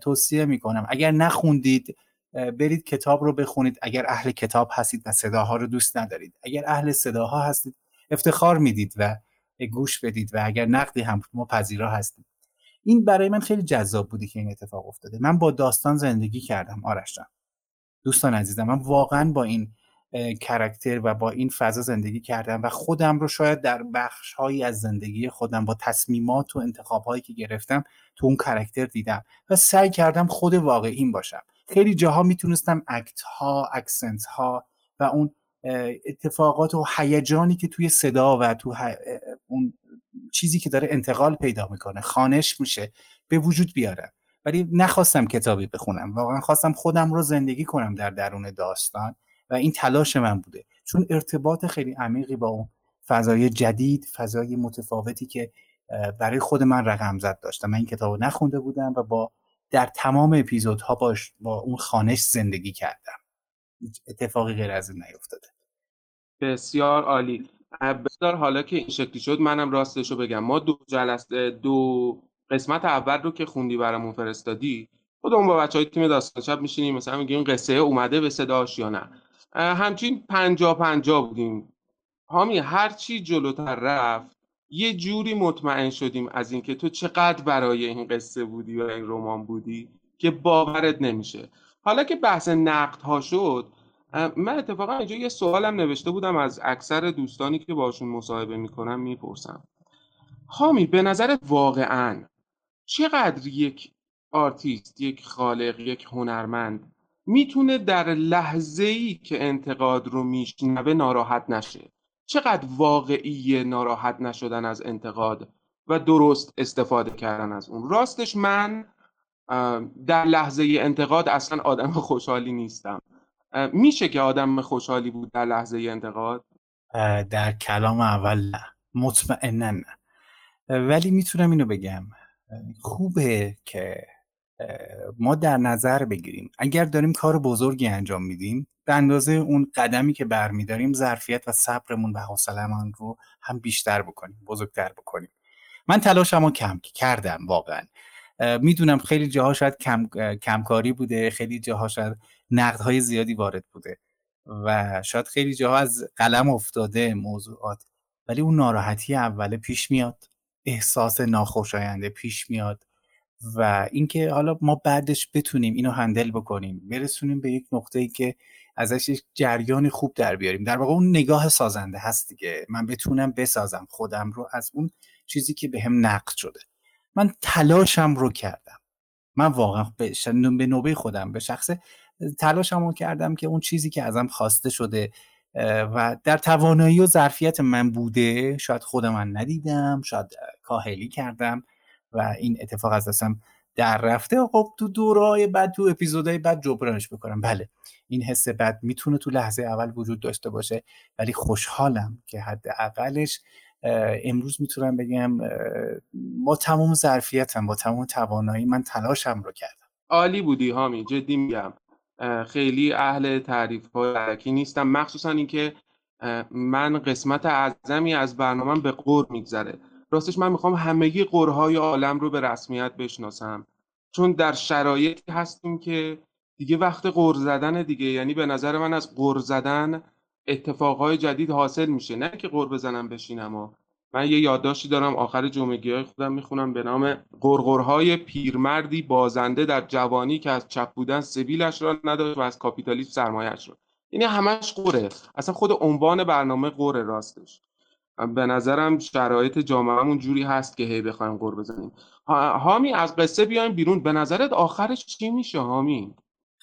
توصیه می‌کنم اگر نخوندید برید کتاب رو بخونید. اگر اهل کتاب هستید و صداها رو دوست ندارید اگر اهل صداها هستید افتخار می‌دید و گوش بدید و اگر نقدی هم ما پذیرا هستیم. این برای من خیلی جذاب بودی که این اتفاق افتاده. من با داستان زندگی کردم. آرش دوستان عزیزم من واقعا با این کرکتر و با این فضا زندگی کردم و خودم رو شاید در بخش هایی از زندگی خودم با تصمیمات و انتخاب هایی که گرفتم تو اون کرکتر دیدم و سعی کردم خود واقعیم باشم. خیلی جاها می‌تونستم اکت ها اکسنت ها و اون اتفاقات و هیجانی که توی صدا و تو اون چیزی که داره انتقال پیدا می‌کنه خانش میشه به وجود بیارم ولی نخواستم کتابی بخونم. واقعا خواستم خودم رو زندگی کنم در درون داستان و این تلاش من بوده. چون ارتباط خیلی عمیقی با اون فضای جدید فضای متفاوتی که برای خود من رقم زد داشتم من این کتاب رو نخونده بودم و با در تمام اپیزودها باش با اون خانش زندگی کردم. اتفاقی غیر از این نیفتاده. بسیار عالی. بذار حالا که این شکلی شد منم راستش رو بگم. ما دو جلسه دو قسمت اول رو که خوندی برامون فرستادی خودمون با بچه های تیم داستان شب میشینیم مثلا میگیم قصه اومده به صداش یا نه. همچین پنجا پنجا بودیم. حامی هر چی جلوتر رفت یه جوری مطمئن شدیم از اینکه تو چقدر برای این قصه بودی و این رمان بودی که باورت نمیشه. حالا که بحث نقد ها شد من اتفاقا اینجا یه سوالم نوشته بودم از اکثر دوستانی که باشون مصاحبه می‌کنم می‌پرسم. حامی به نظر واقعا چقدر یک آرتیست یک خالق یک هنرمند می‌تونه در لحظه ای که انتقاد رو میشنوه ناراحت نشه؟ چقدر واقعی ناراحت نشدن از انتقاد و درست استفاده کردن از اون؟ راستش من در لحظه انتقاد اصلا آدم خوشحالی نیستم. میشه که آدم خوشحالی بود در لحظه انتقاد؟ در کلام اول نه. مطمئنا نه. ولی می‌تونم اینو بگم. خوبه که ما در نظر بگیریم. اگر داریم کار بزرگی انجام میدیم به اندازه اون قدمی که برمیداریم ظرفیت و صبرمون و حوصله‌مون رو هم بیشتر بکنیم بزرگتر بکنیم. من تلاشمو کم کردم واقعا. می‌دونم خیلی جاها شاید کم، کمکاری بوده خیلی جاها شاید نقدهای زیادی وارد بوده و شاید خیلی جاها از قلم افتاده موضوعات. ولی اون ناراحتی اوله پیش میاد احساس ناخوشاینده پیش میاد و اینکه حالا ما بعدش بتونیم اینو هندل بکنیم برسونیم به یک نقطه ای که ازش یک جریان خوب در بیاریم. در واقع اون نگاه سازنده هست دیگه. من بتونم بسازم خودم رو از اون چیزی که به هم نقد شده. من تلاشم رو کردم. من واقعا به نوبه خودم به شخص تلاشم رو کردم که اون چیزی که ازم خواسته شده و در توانایی و ظرفیت من بوده شاید خودم من ندیدم شاید کاهلی کردم و این اتفاق از دستم در رفته. خب تو دورای بعد تو اپیزودهای بعد جبرانش بکنم. بله این حس بد می‌تونه تو لحظه اول وجود داشته باشه ولی خوشحالم که حداقلش امروز می‌تونم بگم با تمام ظرفیتم با تمام توانایی من تلاشم رو کردم. عالی بودی هامی جدی میگم. خیلی اهل تعریف های نیستم مخصوصا اینکه من قسمت اعظمی از برنامه به قور میگذره. راستش من می‌خوام همگی قرهای عالم رو به رسمیت بشناسم. چون در شرایطی هستیم که دیگه وقت قر زدن دیگه یعنی به نظر من از قر زدن اتفاقهای جدید حاصل میشه. نه که قر بزنم بشینم و من یه یادداشتی دارم آخر جمعگی های خودم می‌خونم به نام قرقرهای پیرمردی بازنده در جوانی که از چپ بودن سبیلش را نداشت و از کاپیتالیسم سرمایهش را. یعنی همش قره اصلا خود عنوان برنامه قره راستش. به نظرم شرایط جامعهمون جوری هست که هی بخوایم قر بزنیم. هامی از قصه بیایم بیرون. به نظرت آخرش چی میشه هامی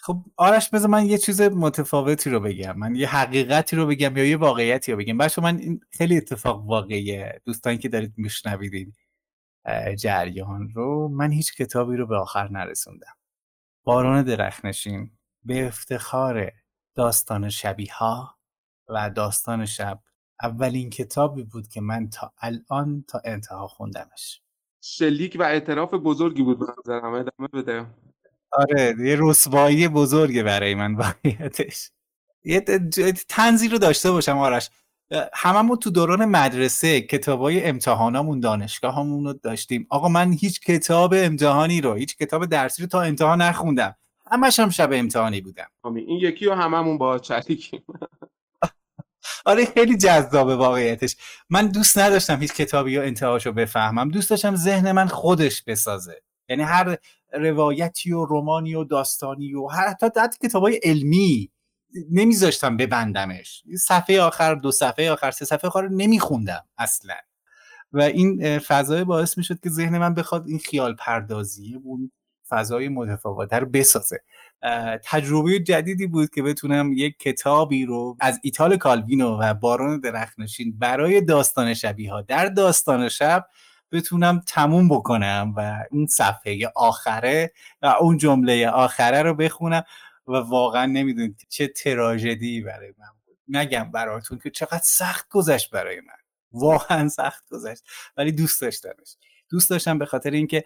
خب آرش بذار من یه چیز متفاوتی رو بگم. من یه حقیقتی رو بگم یا یه واقعیتی رو بگم. بچه من این خیلی اتفاق واقعیه. دوستانی که دارید میشنوید این جریان رو من هیچ کتابی رو به آخر نرسوندم. باران درخنشین به افتخار داستان شبیه ها و داستان شب اولین کتابی بود که من تا الان تا انتها خوندمش. شلیک و اعتراف بزرگی بود به نظرم. ادامه بده. آره یه رسوایی بزرگه برای من واقعیتش. یه تنزی رو داشته باشم آرش. هممون تو دوران مدرسه کتابای امتحانامون دانشگاه همون رو داشتیم. آقا من هیچ کتاب امتحانی رو هیچ کتاب درسی رو تا امتحان نخوندم. همش هم شب امتحانی بودم. این یکی رو هممون با چریکیم [laughs] آره خیلی جذابه واقعیتش. من دوست نداشتم هیچ کتابی یا انتهاشو بفهمم. دوست داشتم ذهن من خودش بسازه. یعنی هر روایتی و رومانی و داستانی و حتی حتی کتاب های علمی نمیذاشتم ببندمش. صفحه آخر دو صفحه آخر سه صفحه آخر نمیخوندم اصلا. و این فضای باعث می‌شد که ذهن من بخواد این خیال پردازی اون فضای متفاوت رو بسازه. تجربه جدیدی بود که بتونم یک کتابی رو از ایتال کالوینو و باران درخنشین برای داستان شبیه ها در داستان شب بتونم تموم بکنم و اون صفحه آخره و اون جمله آخره رو بخونم و واقعا نمی‌دونید چه تراژدی برای من بود. نگم براتون که چقدر سخت گذشت برای من. واقعا سخت گذشت. ولی دوست داشتمش. دوست داشتم به خاطر اینکه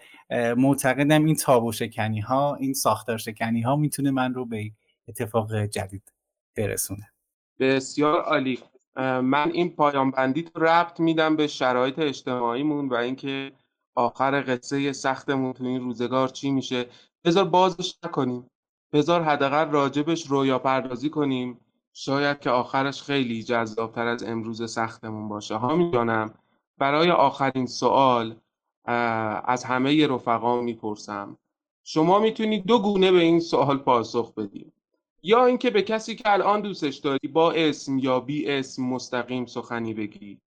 معتقدم این تابو شکنی ها این ساختار شکنی ها می‌تونه من رو به اتفاق جدید برسونه. بسیار عالی. من این پایان بندی رو ربط میدم به شرایط اجتماعیمون و اینکه آخر قصه سختمون تو این روزگار چی میشه. بذار بازش نکنیم. بذار حداقل راجبش رویا پردازی کنیم. شاید که آخرش خیلی جذابتر از امروز سختمون باشه. همین جانم برای آخرین سوال از همه رفقا می‌پرسم. شما می‌تونید دو گونه به این سوال پاسخ بدید یا اینکه به کسی که الان دوستش داری با اسم یا بی اسم مستقیم سخنی بگی.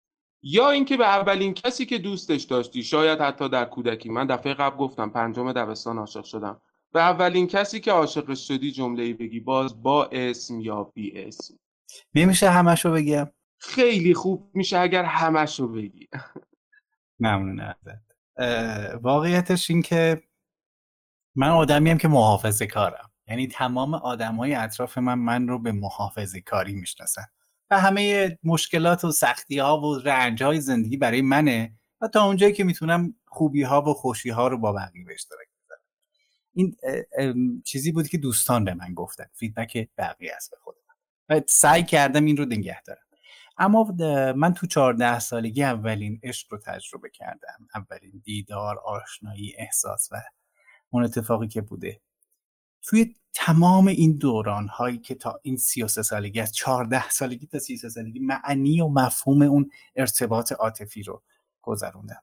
یا اینکه به اولین کسی که دوستش داشتی شاید حتی در کودکی. من دفعه قبل گفتم پنجم دبستان عاشق شدم. به اولین کسی که عاشقش شدی جمله بگی باز با اسم یا بی اسم. نمیشه همشو بگم؟ خیلی خوب میشه اگر همشو بگی. ممنون ازت. واقعیتش این که من آدمیم که محافظه کارم. یعنی تمام آدم های اطراف من من رو به محافظه کاری می‌شناسن. و همه مشکلات و سختی ها و رنج های زندگی برای منه و تا اونجایی که می‌تونم خوبی ها و خوشی ها رو با بقیه به اشتراک این چیزی بود که دوستان به من گفتن فیدبک بقیه است به خود و سعی کردم این رو نگه دارم. اما من تو چهارده سالگی اولین عشق رو تجربه کردم. اولین دیدار آشنایی احساس و اون اتفاقی که بوده. توی تمام این دوران هایی که تا این 33 سالگی از 14 سالگی تا 33 سالگی معنی و مفهوم اون ارتباط عاطفی رو گذروندم.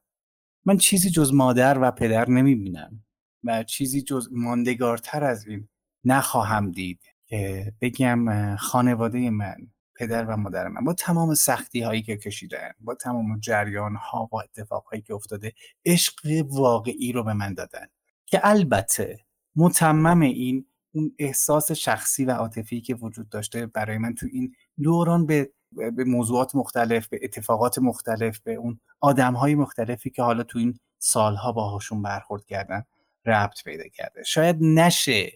من چیزی جز مادر و پدر نمی‌بینم و چیزی جز ماندگارتر از این نخواهم دید که بگم خانواده من پدر و مادر من با تمام سختی هایی که کشیدن با تمام جریان ها و اتفاق هایی که افتاده عشق واقعی رو به من دادن که البته متمم این اون احساس شخصی و عاطفی که وجود داشته برای من تو این دوران به به موضوعات مختلف به اتفاقات مختلف به اون آدم های مختلفی که حالا تو این سالها باهاشون برخورد کردن ربط پیدا کرده. شاید نشه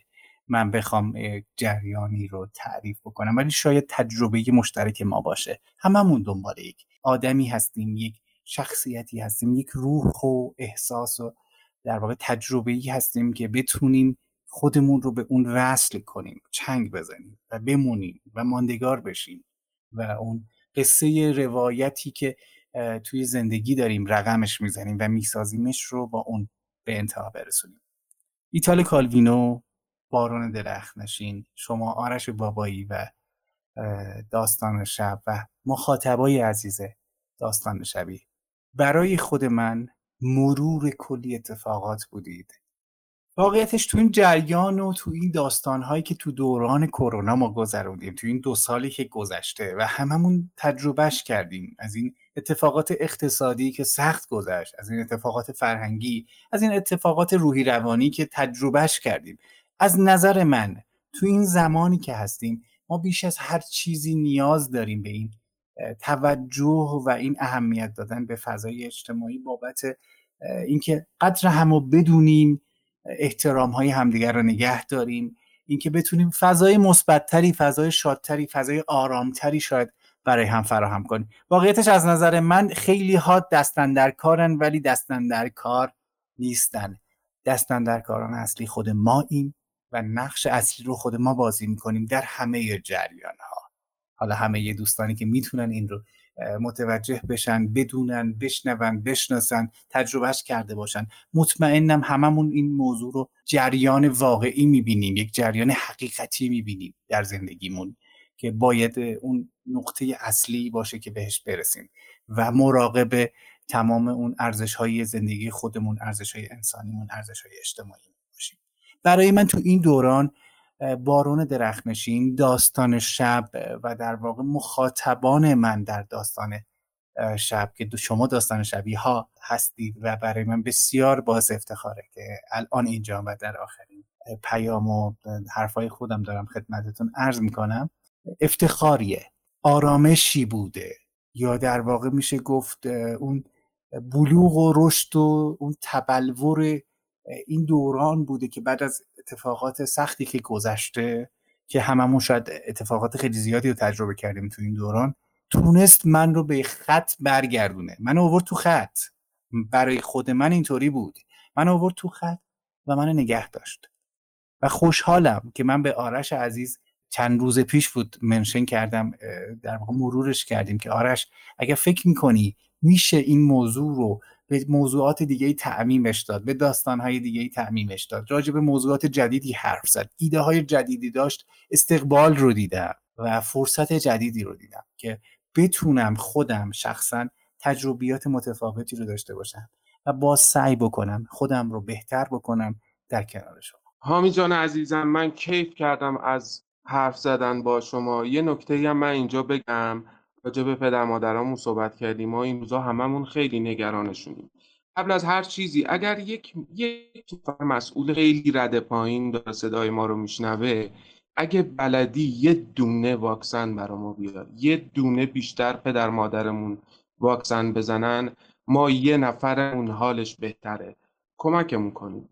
من بخوام جریانی رو تعریف بکنم ولی شاید تجربه مشترک ما باشه. هممون دنبال یک آدمی هستیم یک شخصیتی هستیم یک روح و احساس و در واقع تجربه ای هستیم که بتونیم خودمون رو به اون وصل کنیم چنگ بزنیم و بمونیم و ماندگار بشیم و اون قصه روایتی که توی زندگی داریم رقمش می‌زنیم و میسازیمش رو با اون به انتها برسونیم. ایتال کالوینو بارون درخت نشین شما آرش بابایی و داستان شب و مخاطبای عزیز داستان شبی. برای خود من مرور کلی اتفاقات بودید. واقعیتش تو این جریان و تو این داستانهایی که تو دوران کرونا ما گذروندیم تو این دو سالی که گذشته و هممون تجربهش کردیم. از این اتفاقات اقتصادی که سخت گذشت از این اتفاقات فرهنگی از این اتفاقات روحی روانی که تجربهش کردیم. از نظر من تو این زمانی که هستیم ما بیش از هر چیزی نیاز داریم به این توجه و این اهمیت دادن به فضای اجتماعی بابت اینکه قدر همو بدونیم احترام های همدیگر رو نگه داریم اینکه بتونیم فضای مثبتتری فضای شادتری فضای آرامتری شاید برای هم فراهم کنیم. واقعیتش از نظر من خیلی ها دستن در کارن ولی دستن در کار نیستن. دستن در کاران اصلی خود ما این و نقش اصلی رو خود ما بازی می‌کنیم در همه جریان ها حالا همه دوستانی که می‌تونن این رو متوجه بشن بدونن بشنون بشناسن تجربهش کرده باشن. مطمئنم هممون این موضوع رو جریان واقعی می‌بینیم یک جریان حقیقتی می‌بینیم در زندگیمون که باید اون نقطه اصلی باشه که بهش برسیم و مراقب تمام اون ارزش های زندگی خودمون ارزش های انسانیمون ارزش های اجتماعی باشیم. برای من تو این دوران بارون درخنشین داستان شب و در واقع مخاطبان من در داستان شب که شما داستان شبی ها هستید و برای من بسیار باز افتخاره که الان اینجا و در آخرین پیام و حرفای خودم دارم خدمتتون عرض می‌کنم. افتخاریه. آرامشی بوده. یا در واقع میشه گفت اون بلوغ و رشد و اون تبلور این دوران بوده که بعد از اتفاقات سختی که گذشته که هممون شاید اتفاقات خیلی زیادی رو تجربه کردیم تو این دوران تونست من رو به خط برگردونه. من آورد تو خط. برای خود من اینطوری بود. من آورد تو خط و من نگه داشت. و خوشحالم که من به آرش عزیز چند روز پیش بود منشن کردم در واقع مرورش کردیم که آرش اگر فکر می‌کنی میشه این موضوع رو به موضوعات دیگه تعمیمش داد به داستانهای دیگه تعمیمش داد. راجع به موضوعات جدیدی حرف زد. ایده های جدیدی داشت استقبال رو دیدم و فرصت جدیدی رو دیدم که بتونم خودم شخصا تجربیات متفاوتی رو داشته باشم و باز سعی بکنم خودم رو بهتر بکنم در کنار شما. حامی جان عزیزم من کیف کردم از حرف زدن با شما. یه نکته هم من اینجا بگم. راجع به پدر مادرامون صحبت کردیم. ما این روزا هممون خیلی نگرانشونیم. قبل از هر چیزی اگر یک یک مسئول خیلی رده پایین داره صدای ما رو میشنوه اگه بلدی یه دونه واکسن برا ما بیاد یه دونه بیشتر پدر مادرمون واکسن بزنن ما یه نفرمون حالش بهتره. کمکمون کنیم.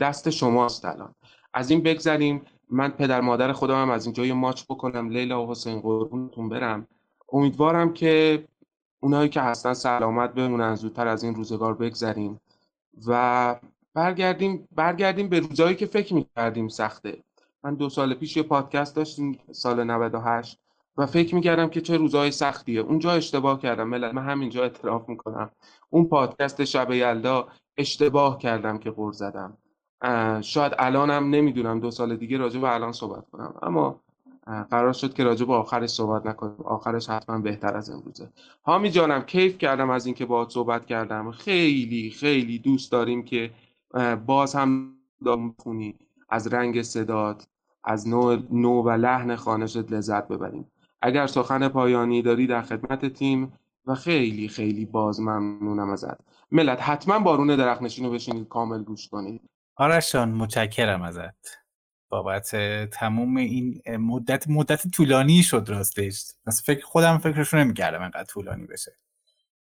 دست شماست الان. از این بگذریم. من پدر مادر خودم هم از اینجا یه ماچ بکنم. لیلا و حسین قربونتون برم. امیدوارم که اونایی که هستن سلامت بمونن زودتر از این روزگار بگذریم و برگردیم برگردیم به روزایی که فکر می‌کردیم سخته. من دو سال پیش یه پادکست داشتیم سال 98 و فکر می‌کردم که چه روزهای سختیه. اونجا اشتباه کردم. ملت من همینجا اعتراف می‌کنم. اون پادکست شب یلدا اشتباه کردم که قر زدم. شاید الانم نمی‌دونم دو سال دیگه راجع به الان صحبت کنم. اما قرار شد که راجع به آخرش صحبت نکنیم. آخرش حتما بهتر از امروزه. هامی جانم کیف کردم از اینکه باهات صحبت کردم. خیلی خیلی دوست داریم که باز هم خونی از رنگ صدات از نوع, نوع و لحن خانشت لذت ببریم. اگر سخن پایانی داری در خدمت تیم و خیلی خیلی باز ممنونم ازت. ملت حتما بارون درخنشین رو بشینید کامل گوش کنید آرشان متشکرم ازت. بابت تموم این مدت مدت طولانی شد راستش. فکر خودم فکرشو نمی‌کردم انقدر طولانی بشه.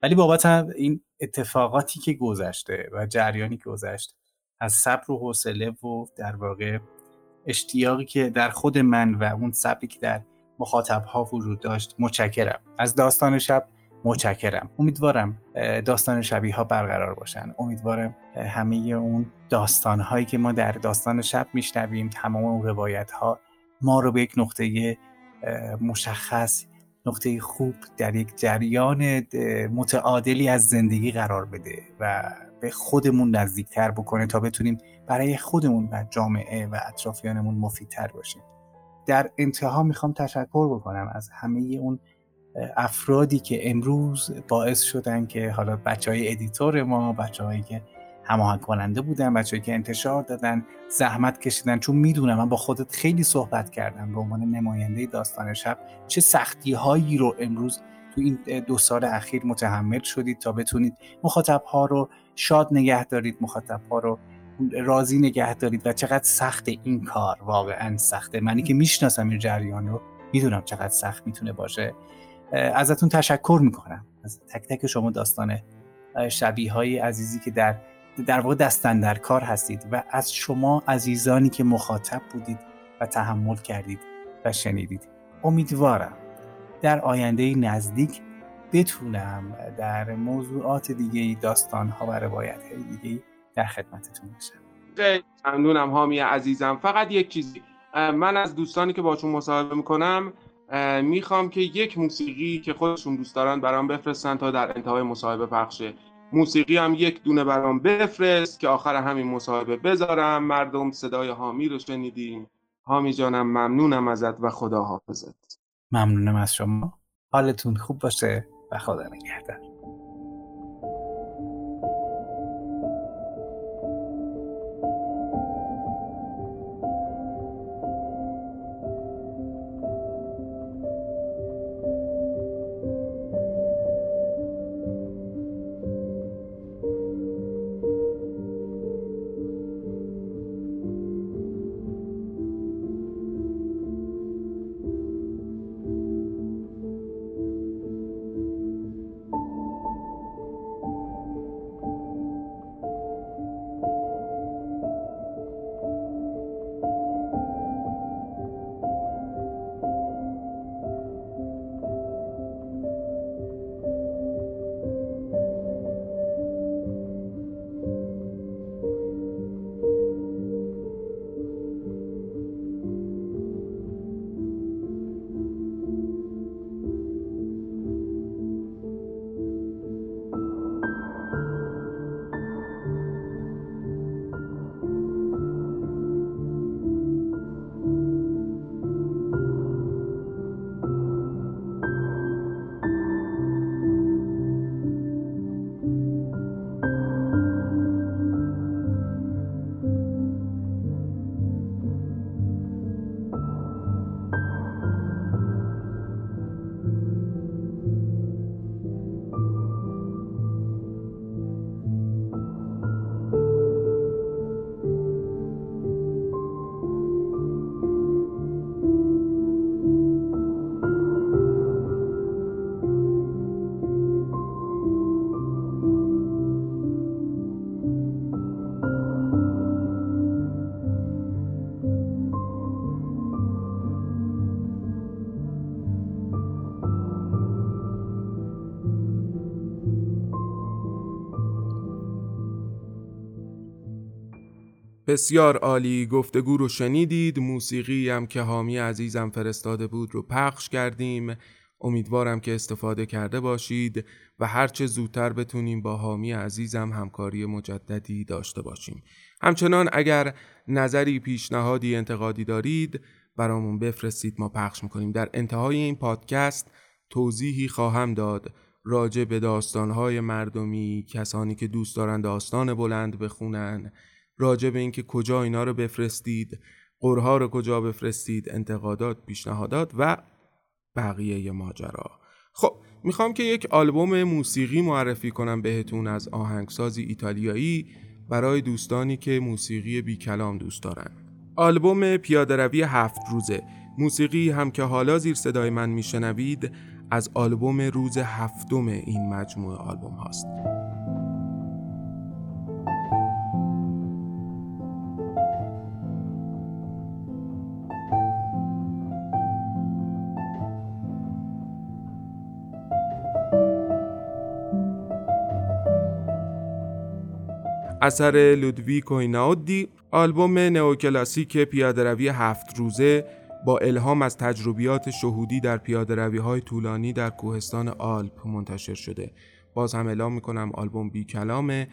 ولی بابت این اتفاقاتی که گذشته و جریانی که گذشت از صبر و حوصله و در واقع اشتیاقی که در خود من و اون صبری که در مخاطب ها وجود داشت متشکرم. از داستان شب متشکرم. امیدوارم داستان شبیه ها برقرار باشن. امیدوارم همه اون داستان هایی که ما در داستان شب میشنویم تمام اون روایت ها ما رو به یک نقطه مشخص نقطه خوب در یک جریان متعادلی از زندگی قرار بده و به خودمون نزدیکتر بکنه تا بتونیم برای خودمون و جامعه و اطرافیانمون مفیدتر باشیم. در انتها می‌خوام تشکر بکنم از همه اون افرادی که امروز باعث شدن که حالا بچه های editor ما بچه هایی که هماهنگ کننده بودن بچه‌ای که انتشار دادن زحمت کشیدن چون می‌دونم من با خودت خیلی صحبت کردم به عنوان نماینده داستان شب چه سختی هایی رو امروز تو این دو سال اخیر متحمل شدید تا بتونید مخاطب ها رو شاد نگه دارید مخاطب ها رو راضی نگه دارید و چقدر سخت این کار واقعا سخته. منی که می‌شناسم این جریان رو می‌دونم چقدر سخت می‌تونه باشه. ازتون تشکر می‌کنم. از تک تک شما داستان شبیه های عزیزی که در در واقع دستن در کار هستید و از شما عزیزانی که مخاطب بودید و تحمل کردید و شنیدید. امیدوارم در آینده نزدیک بتونم در موضوعات دیگه داستان ها و روایت های دیگه در خدمتتون باشم. ممنونم حامی عزیزم. فقط یک چیزی. من از دوستانی که باشون مصاحبه می‌کنم می‌خوام که یک موسیقی که خودشون دوست دارن برام بفرستن تا در انتهای مصاحبه پخشه موسیقی هم یک دونه برام بفرست که آخر همین مصاحبه بذارم. مردم صدای حامی رو شنیدیم حامی جانم ممنونم ازت و خدا حافظت ممنونم از شما. حالتون خوب باشه و خدا نگهدار. بسیار عالی گفتگو رو شنیدید. موسیقی هم که حامی عزیزم فرستاده بود رو پخش کردیم. امیدوارم که استفاده کرده باشید و هرچه زودتر بتونیم با حامی عزیزم همکاری مجددی داشته باشیم. همچنان اگر نظری پیشنهادی انتقادی دارید برامون بفرستید. ما پخش می‌کنیم. در انتهای این پادکست توضیحی خواهم داد. راجع به داستانهای مردمی کسانی که دوست دارن داستان بلند بخونن راجع به اینکه کجا اینا رو بفرستید قرها رو کجا بفرستید انتقادات پیشنهادات و بقیه ماجرا. خب می‌خوام که یک آلبوم موسیقی معرفی کنم بهتون از آهنگسازی ایتالیایی برای دوستانی که موسیقی بی کلام دوست دارن. آلبوم پیادروی هفت روزه. موسیقی هم که حالا زیر صدای من میشنوید از آلبوم روز هفتم این مجموعه آلبوم هاست. اثر لودویکو ایناودی آلبوم نئوکلاسیک پیاده‌روی هفت روزه با الهام از تجربیات شهودی در پیاده‌روی های طولانی در کوهستان آلپ منتشر شده. باز هم اعلام می‌کنم آلبوم بی کلامه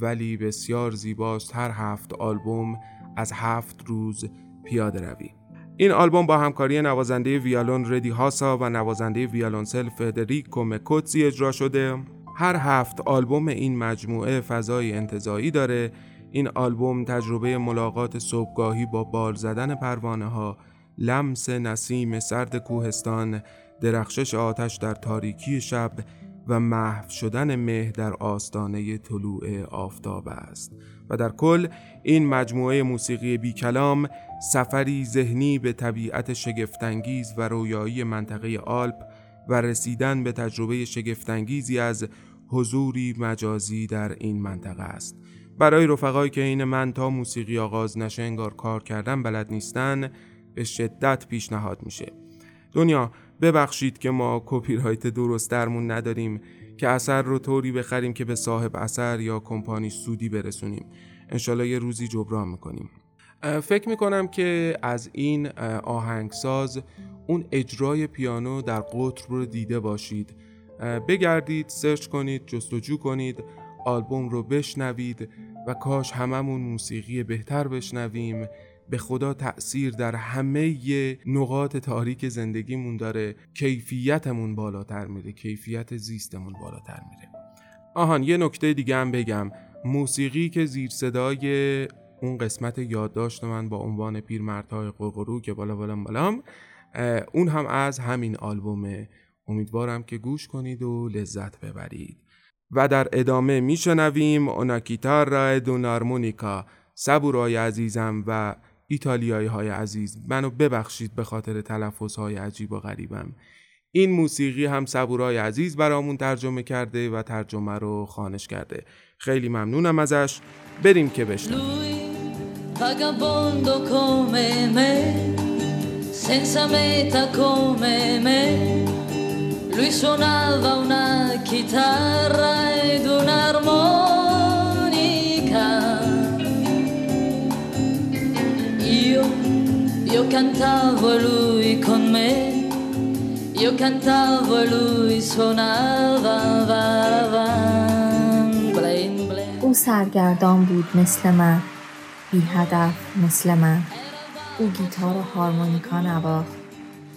ولی بسیار زیباست هر هفت آلبوم از هفت روز پیاده روی این آلبوم با همکاری نوازنده ویالون ردی هاسا و نوازنده ویالونسل فدریکو مکوتزی اجرا شده. هر هفت آلبوم این مجموعه فضای انتظایی داره. این آلبوم تجربه ملاقات صبحگاهی با بال زدن پروانه ها لمس نسیم سرد کوهستان درخشش آتش در تاریکی شب و محو شدن مه در آستانه طلوع آفتاب است. و در کل این مجموعه موسیقی بی کلام سفری ذهنی به طبیعت شگفتانگیز و رویایی منطقه آلپ و رسیدن به تجربه شگفتانگیزی از حضوری مجازی در این منطقه است. برای رفقایی که این من تا موسیقی آغاز نشه انگار کار کردن بلد نیستن به شدت پیشنهاد میشه. دنیا ببخشید که ما کپی رایت درست درمون نداریم که اثر رو طوری بخریم که به صاحب اثر یا کمپانی سودی برسونیم. انشالله یه روزی جبران می‌کنیم. فکر می‌کنم که از این آهنگساز اون اجرای پیانو در قطر رو دیده باشید. بگردید سرچ کنید جستجو کنید آلبوم رو بشنوید و کاش هممون موسیقی بهتر بشنویم. به خدا تأثیر در همه نقاط تاریک زندگیمون داره. کیفیتمون بالاتر میره کیفیت زیستمون بالاتر میره. آهان یه نکته دیگه هم بگم. موسیقی که زیر صدای اون قسمت یادداشت من با عنوان پیرمردهای قوقرو که بالا بالا بالام اون هم از همین آلبومه. امیدوارم که گوش کنید و لذت ببرید. و در ادامه میشنویم اوناکیتار را دون آرمونیکا صبورای عزیزم و ایتالیایی های عزیز. منو ببخشید به خاطر تلفظ های عجیب و غریبم. این موسیقی هم صبورای عزیز برامون ترجمه کرده و ترجمه رو خانش کرده. خیلی ممنونم ازش. بریم که بشنویم. Lui suonava una chitarra ed un'armonica. Io, io cantavo e lui con me. Io cantavo e lui suonava. Va, va. او سرگردان بود مثل من بی هدف مثل من او گیتار و هارمونیکا نواخت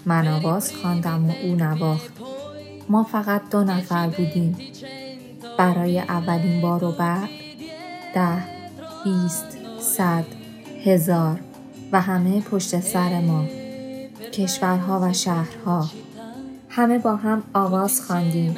من آواز خواندم و او نواخت ما فقط دو نفر بودیم. برای اولین بار و بعد ده بیست صد هزار و همه پشت سر ما کشورها و شهرها. همه با هم آواز خواندیم.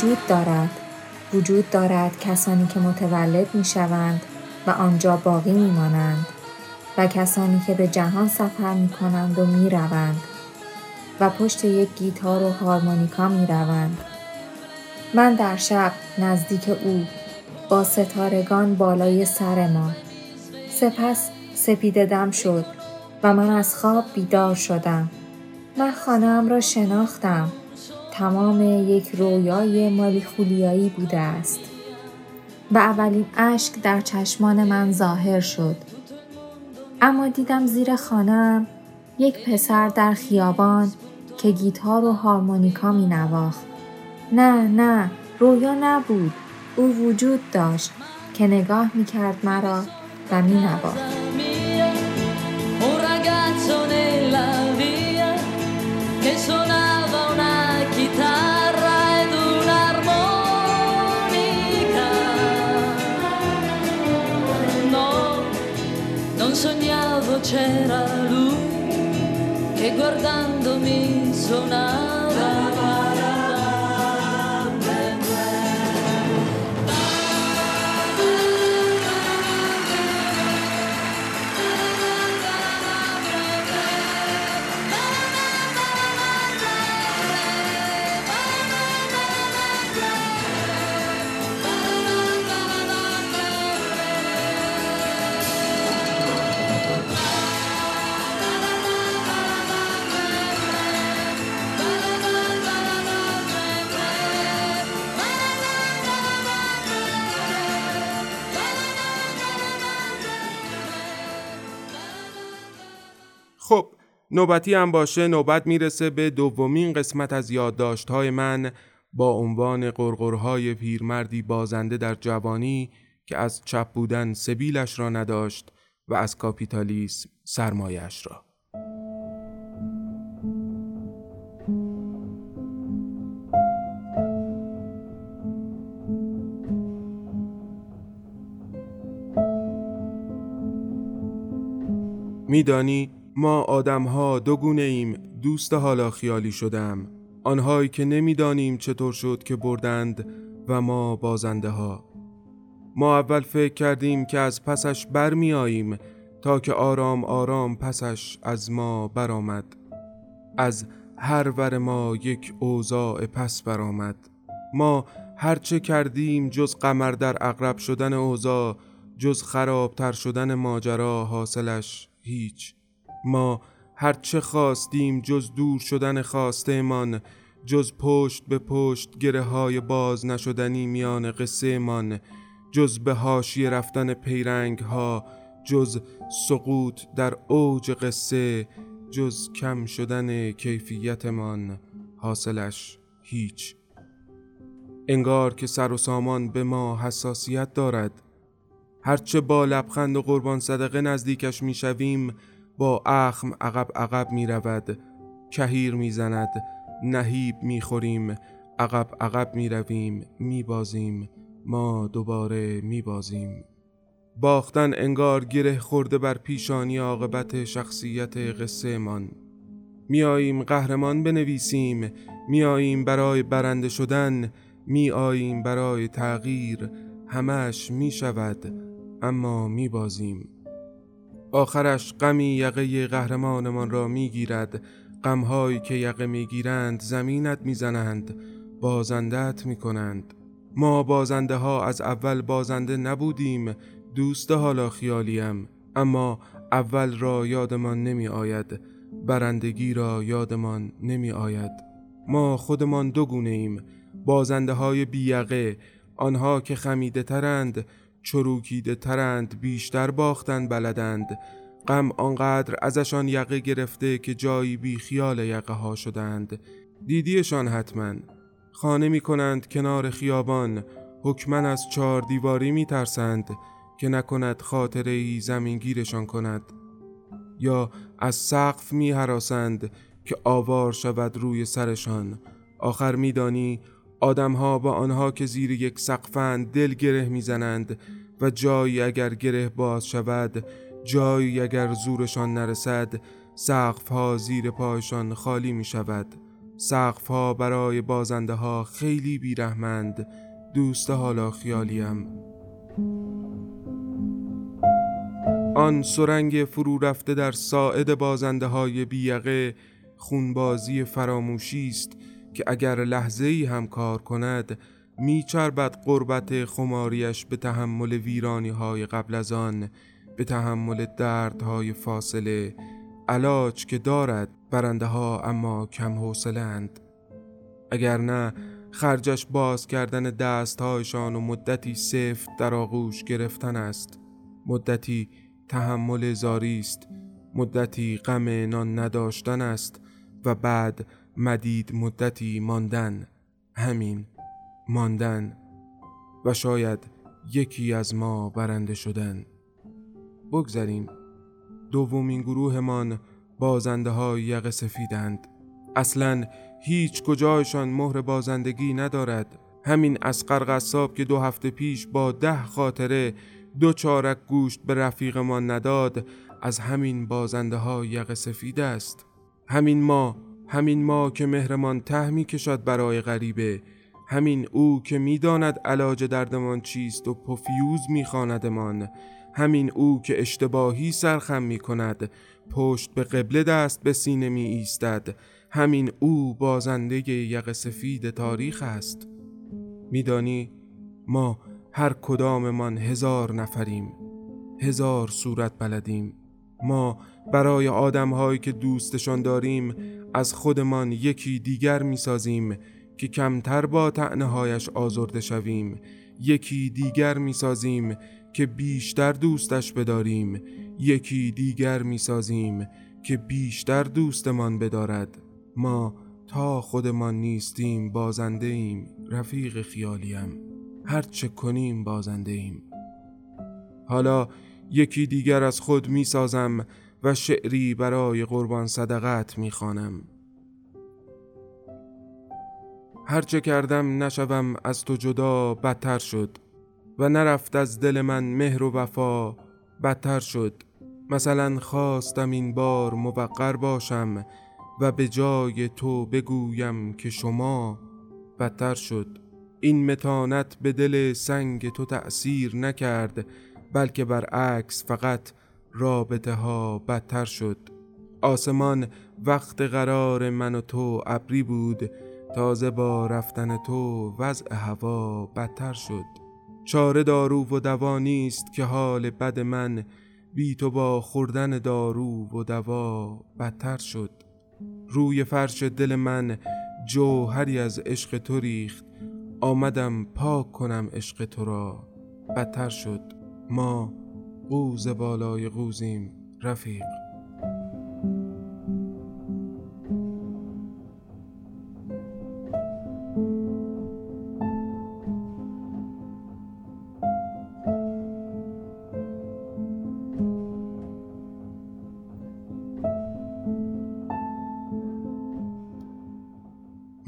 وجود دارد. وجود دارد کسانی که متولد می شوند و آنجا باقی می مانند و کسانی که به جهان سفر می کنند و می روند و پشت یک گیتار و هارمونیکا می روند. من در شب نزدیک او با ستارگان بالای سر ما. سپس سپیده دم شد و من از خواب بیدار شدم. من خانم را شناختم. تمام یک رویای مالی خولیایی بوده است و اولین اشک در چشمان من ظاهر شد اما دیدم زیر خانم یک پسر در خیابان که گیتار و هارمونیکا می نواخت. نه نه رویا نبود او وجود داشت که نگاه می کرد مرا و می نواخت. C'era lui che guardandomi suonava. نوبتی هم باشه نوبت می‌رسه به دومین قسمت از یادداشت‌های من با عنوان قرقرهای پیرمردی بازنده در جوانی که از چپ بودن سبیلش را نداشت و از کاپیتالیسم سرمایش را. میدانی ما آدمها دو گونه ایم دوست حالا خیالی شدم. آنهایی که نمی‌دانیم چطور شد که بردند و ما بازنده ها ما اول فکر کردیم که از پسش برمی آییم تا که آرام آرام پسش از ما برآمد. از هر ور ما یک اوضاع پس برآمد. ما هرچه کردیم جز قمر در اقرب شدن اوضاع جز خرابتر شدن ماجرا حاصلش هیچ. ما هرچه خواستیم جز دور شدن خواستهمان جز پشت به پشت گره های باز نشدنی میان قصه من جز به هاشی رفتن پیرنگ ها جز سقوط در اوج قصه جز کم شدن کیفیتمان حاصلش هیچ. انگار که سر و سامان به ما حساسیت دارد. هرچه با لبخند و قربان صدقه نزدیکش می‌شویم با اخم عقب عقب می رود کهیر می زند نهیب می خوریم عقب عقب می رویم می بازیم ما دوباره می بازیم باختن انگار گره خورده بر پیشانی عاقبت شخصیت قصه من میاییم قهرمان بنویسیم. میاییم برای برنده شدن. میاییم برای تغییر. همش می شود اما می بازیم آخرش غمی یقه قهرمانمان را می‌گیرد. غمهایی که یقه می‌گیرند زمینت می‌زنند. بازندت می‌کنند. ما بازنده ها از اول بازنده نبودیم. دوست حالا خیالیم. اما اول را یادمان نمی آید برندگی را یادمان نمی آید ما خودمان دو گونه ایم بازنده های بیقه آنها که خمیده ترند چروکیده ترند بیشتر باختن بلدند. غم آنقدر ازشان یقه گرفته که جایی بی خیال یقه ها شدند. دیدیشان حتما. خانه می کنند کنار خیابان. حکمن از چهار دیواری می ترسند که نکند خاطره ای زمینگیرشان کند. یا از سقف می حراسند که آوار شود روی سرشان. آخر میدانی آدمها با آنها که زیر یک سقفند دل گره می‌زنند و جایی اگر گره باز شود جایی اگر زورشان نرسد سقف ها زیر پایشان خالی می شود سقف ها برای بازنده ها خیلی بیرحمند. دوست حالا خیالیم. آن سرنگ فرو رفته در ساعد بازنده های بیقه خونبازی فراموشی است که اگر لحظه ای هم کار کند میچربد قربت خماریش به تحمل ویرانی های قبل از آن به تحمل دردهای فاصله علاج که دارد برنده ها اما کم حوصلند اگر نه خرجش باز کردن دستهایشان و مدتی سفت در آغوش گرفتن است. مدتی تحمل زاری است مدتی غم نان نداشتن است و بعد مدید مدتی ماندن همین ماندن و شاید یکی از ما برنده شدن. بگذریم. دومین گروهمان بازنده های یق سفیدند. اصلا هیچ کجایشان مهر بازندگی ندارد. همین اسقر قصاب که دو هفته پیش با ده خاطره دو چارک گوشت به رفیقمان نداد از همین بازنده ها یق سفید است. همین ما همین ما که مهرمان ته می کشد برای غریبه همین او که می‌داند علاج دردمان چیست و پفیوز میخواندمان همین او که اشتباهی سرخم می کند پشت به قبله دست به سینه می ایستد همین او بازنده یق سفید تاریخ است. میدانی ما هر کداممان هزار نفریم هزار صورت بلدیم. ما برای آدمهایی که دوستشان داریم از خودمان یکی دیگر می‌سازیم که کمتر با هایش آزرده شویم. یکی دیگر می‌سازیم که بیشتر دوستش بداریم. یکی دیگر می‌سازیم که بیشتر دوستمان بدارد. ما تا خودمان نیستیم بازنده ایم رفیق خیالیم. هرچه کنیم بازنده ایم حالا یکی دیگر از خود می‌سازم و شعری برای قربان صدقت می‌خوانم. هرچه کردم نشوم از تو جدا بدتر شد و نرفت از دل من مهر و وفا بدتر شد. مثلا خواستم این بار موقر باشم و به جای تو بگویم که شما بدتر شد. این متانت به دل سنگ تو تأثیر نکرد بلکه برعکس فقط رابطه ها بدتر شد. آسمان وقت قرار من و تو ابری بود تازه با رفتن تو وضع هوا بدتر شد. چاره دارو و دوا نیست که حال بد من بی تو با خوردن دارو و دوا بدتر شد. روی فرش دل من جوهری از عشق تو ریخت آمدم پاک کنم عشق تو را بدتر شد. ما قوز بالای قوزیم رفیق.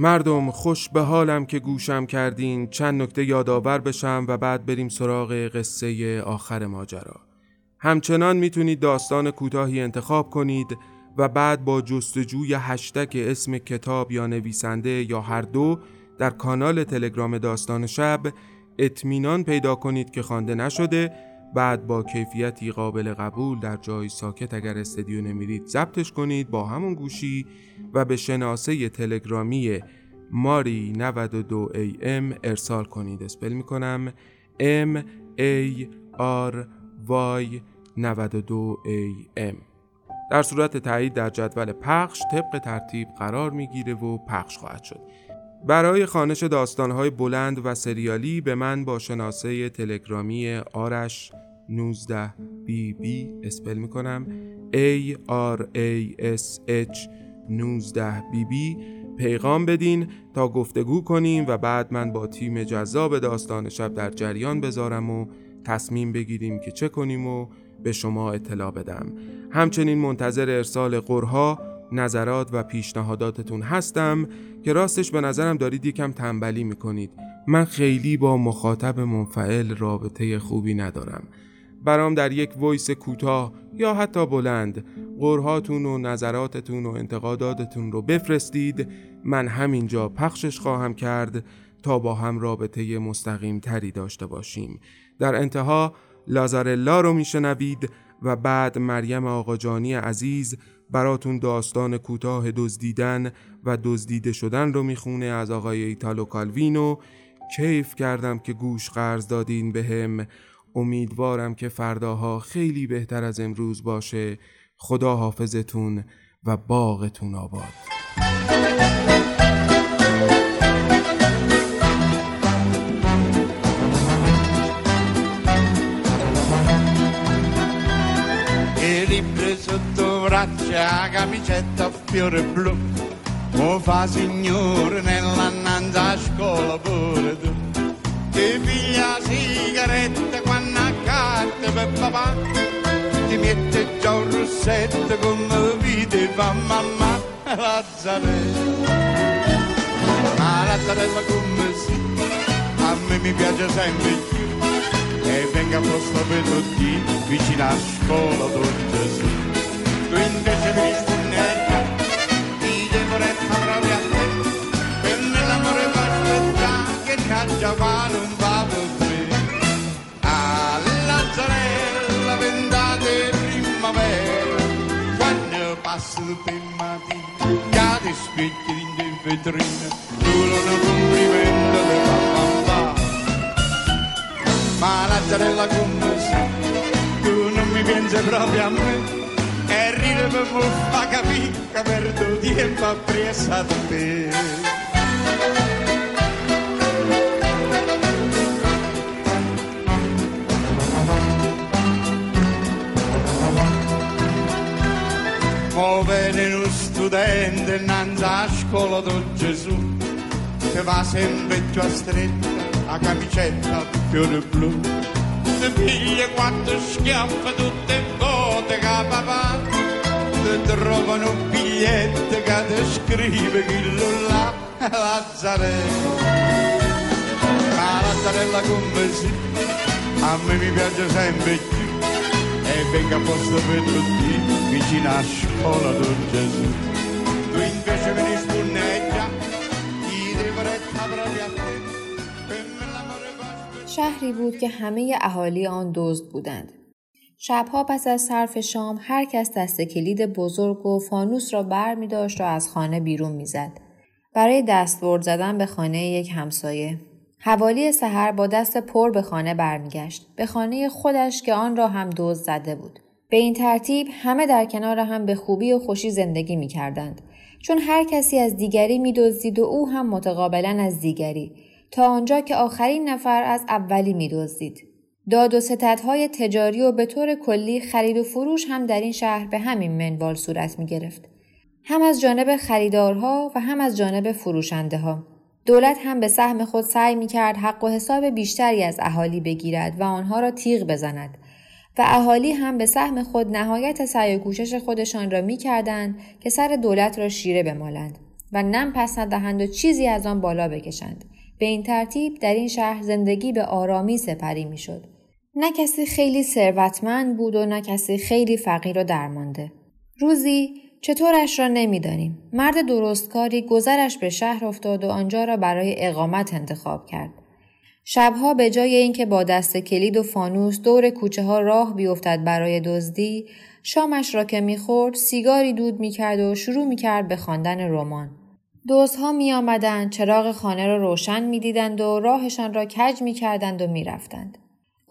مردم خوش به حالم که گوشم کردین چند نکته یادآور بشم و بعد بریم سراغ قصه آخر ماجرا. همچنان می‌تونید داستان کوتاهی انتخاب کنید و بعد با جستجوی هشتک اسم کتاب یا نویسنده یا هر دو در کانال تلگرام داستان شب اطمینان پیدا کنید که خوانده نشده بعد با کیفیتی قابل قبول در جای ساکت اگر استدیو نمیرید ضبطش کنید با همون گوشی و به شناسه تلگرامی ماری 92 am ارسال کنید. اسپل می‌کنم. M A R Y 92 am در صورت تایید در جدول پخش طبق ترتیب قرار می‌گیره و پخش خواهد شد. برای خانش داستانهای بلند و سریالی به من با شناسه تلگرامی آرش 19 بی بی اسپل می‌کنم. A R A S H 19 بی بی پیغام بدین تا گفتگو کنیم و بعد من با تیم جذاب داستان شب در جریان بذارم و تصمیم بگیریم که چه کنیم و به شما اطلاع بدم. همچنین منتظر ارسال قرها نظرات و پیشنهاداتتون هستم. که راستش به نظرم دارید یکم تنبلی می‌کنید. من خیلی با مخاطب منفعل رابطه خوبی ندارم. برام در یک ویس کوتاه یا حتی بلند قرهاتون و نظراتتون و انتقاداتتون رو بفرستید. من همینجا پخشش خواهم کرد تا با هم رابطه مستقیم تری داشته باشیم. در انتها لازارلا رو میشنوید و بعد مریم آقاجانی عزیز براتون داستان کوتاه دزدیدن و دزدیده شدن رو می‌خونه از آقای ایتالو کالوینو. کیف کردم که گوش قرض دادین به هم. امیدوارم که فرداها خیلی بهتر از امروز باشه. خدا حافظتون و باغتون آباد. Braccia, camicetta fiore blu, mo fa signore nella nanza a scuola pure tu. Ti piglia sigaretta quando accade per papà, ti mette già un rossetto come vede fa mamma Lazzarella. Ma Lazzarella come si, a me mi piace sempre più, e venga a posto per tutti, vicino a scuola don Gesù. Tu invece mi rispondetta, ti retta proprio a te, per me l'amore va che caccia fare un pavo qui. Alla zarella vendate primavera, quando passo per mattina, cade specchi in vetrina, durano complimento di papà. Ma la zarella come sei, tu non mi pensi proprio a me, μου φάγαμε καβέρντο διέμα πρέσατε. Come un studente innanzi a scuola di Gesù, che va sempre più a stretta a camicetta fiore blu. Si piglia quattro schiaffe tutte vuote, capapà. Ti trovano un biglietto che ti scrive chi lo là Lazzarella ma Lazzarella come si a me mi piace sempre più e venga a posto per tutti vicino a scuola di Gesù tu invece mi risponneggia chi deve retta proprio a te شهری بود که همه اهالی آن دزد بودند. شبها پس از صرف شام هر کس دست کلید بزرگ و فانوس را بر می داشت و از خانه بیرون می زد. برای دستورد زدن به خانه یک همسایه. حوالی سحر با دست پر به خانه برمیگشت به خانه خودش که آن را هم دزد زده بود به این ترتیب همه در کنار هم به خوبی و خوشی زندگی می کردند. چون هر کسی از دیگری می دزدید و او هم متقابلا از دیگری تا آنجا که آخرین نفر از اولی می دزدید. داد و ستدهای تجاری و به طور کلی خرید و فروش هم در این شهر به همین منوال صورت می گرفت. هم از جانب خریدارها و هم از جانب فروشنده ها. دولت هم به سهم خود سعی می کرد حق و حساب بیشتری از اهالی بگیرد و آنها را تیغ بزند و اهالی هم به سهم خود نهایت سعی و کوشش خودشان را می کردند که سر دولت را شیره بمالند و نم پس ندهند و چیزی از آن بالا بکشند. به این ترتیب در این شهر زندگی به آرامی سپری می شد. نه کسی خیلی ثروتمند بود و نه کسی خیلی فقیر و درمانده. روزی چطورش را نمی‌دانیم. مرد درستکاری گذرش به شهر افتاد و آنجا را برای اقامت انتخاب کرد. شبها به جای اینکه با دست کلید و فانوس دور کوچه ها راه بیفتد برای دزدی، شامش را که می‌خورد سیگاری دود می‌کرد و شروع می‌کرد به خواندن رمان. دزدها می آمدند چراغ خانه را روشن می دیدند و راهشان را کج می کردند و می رفتند.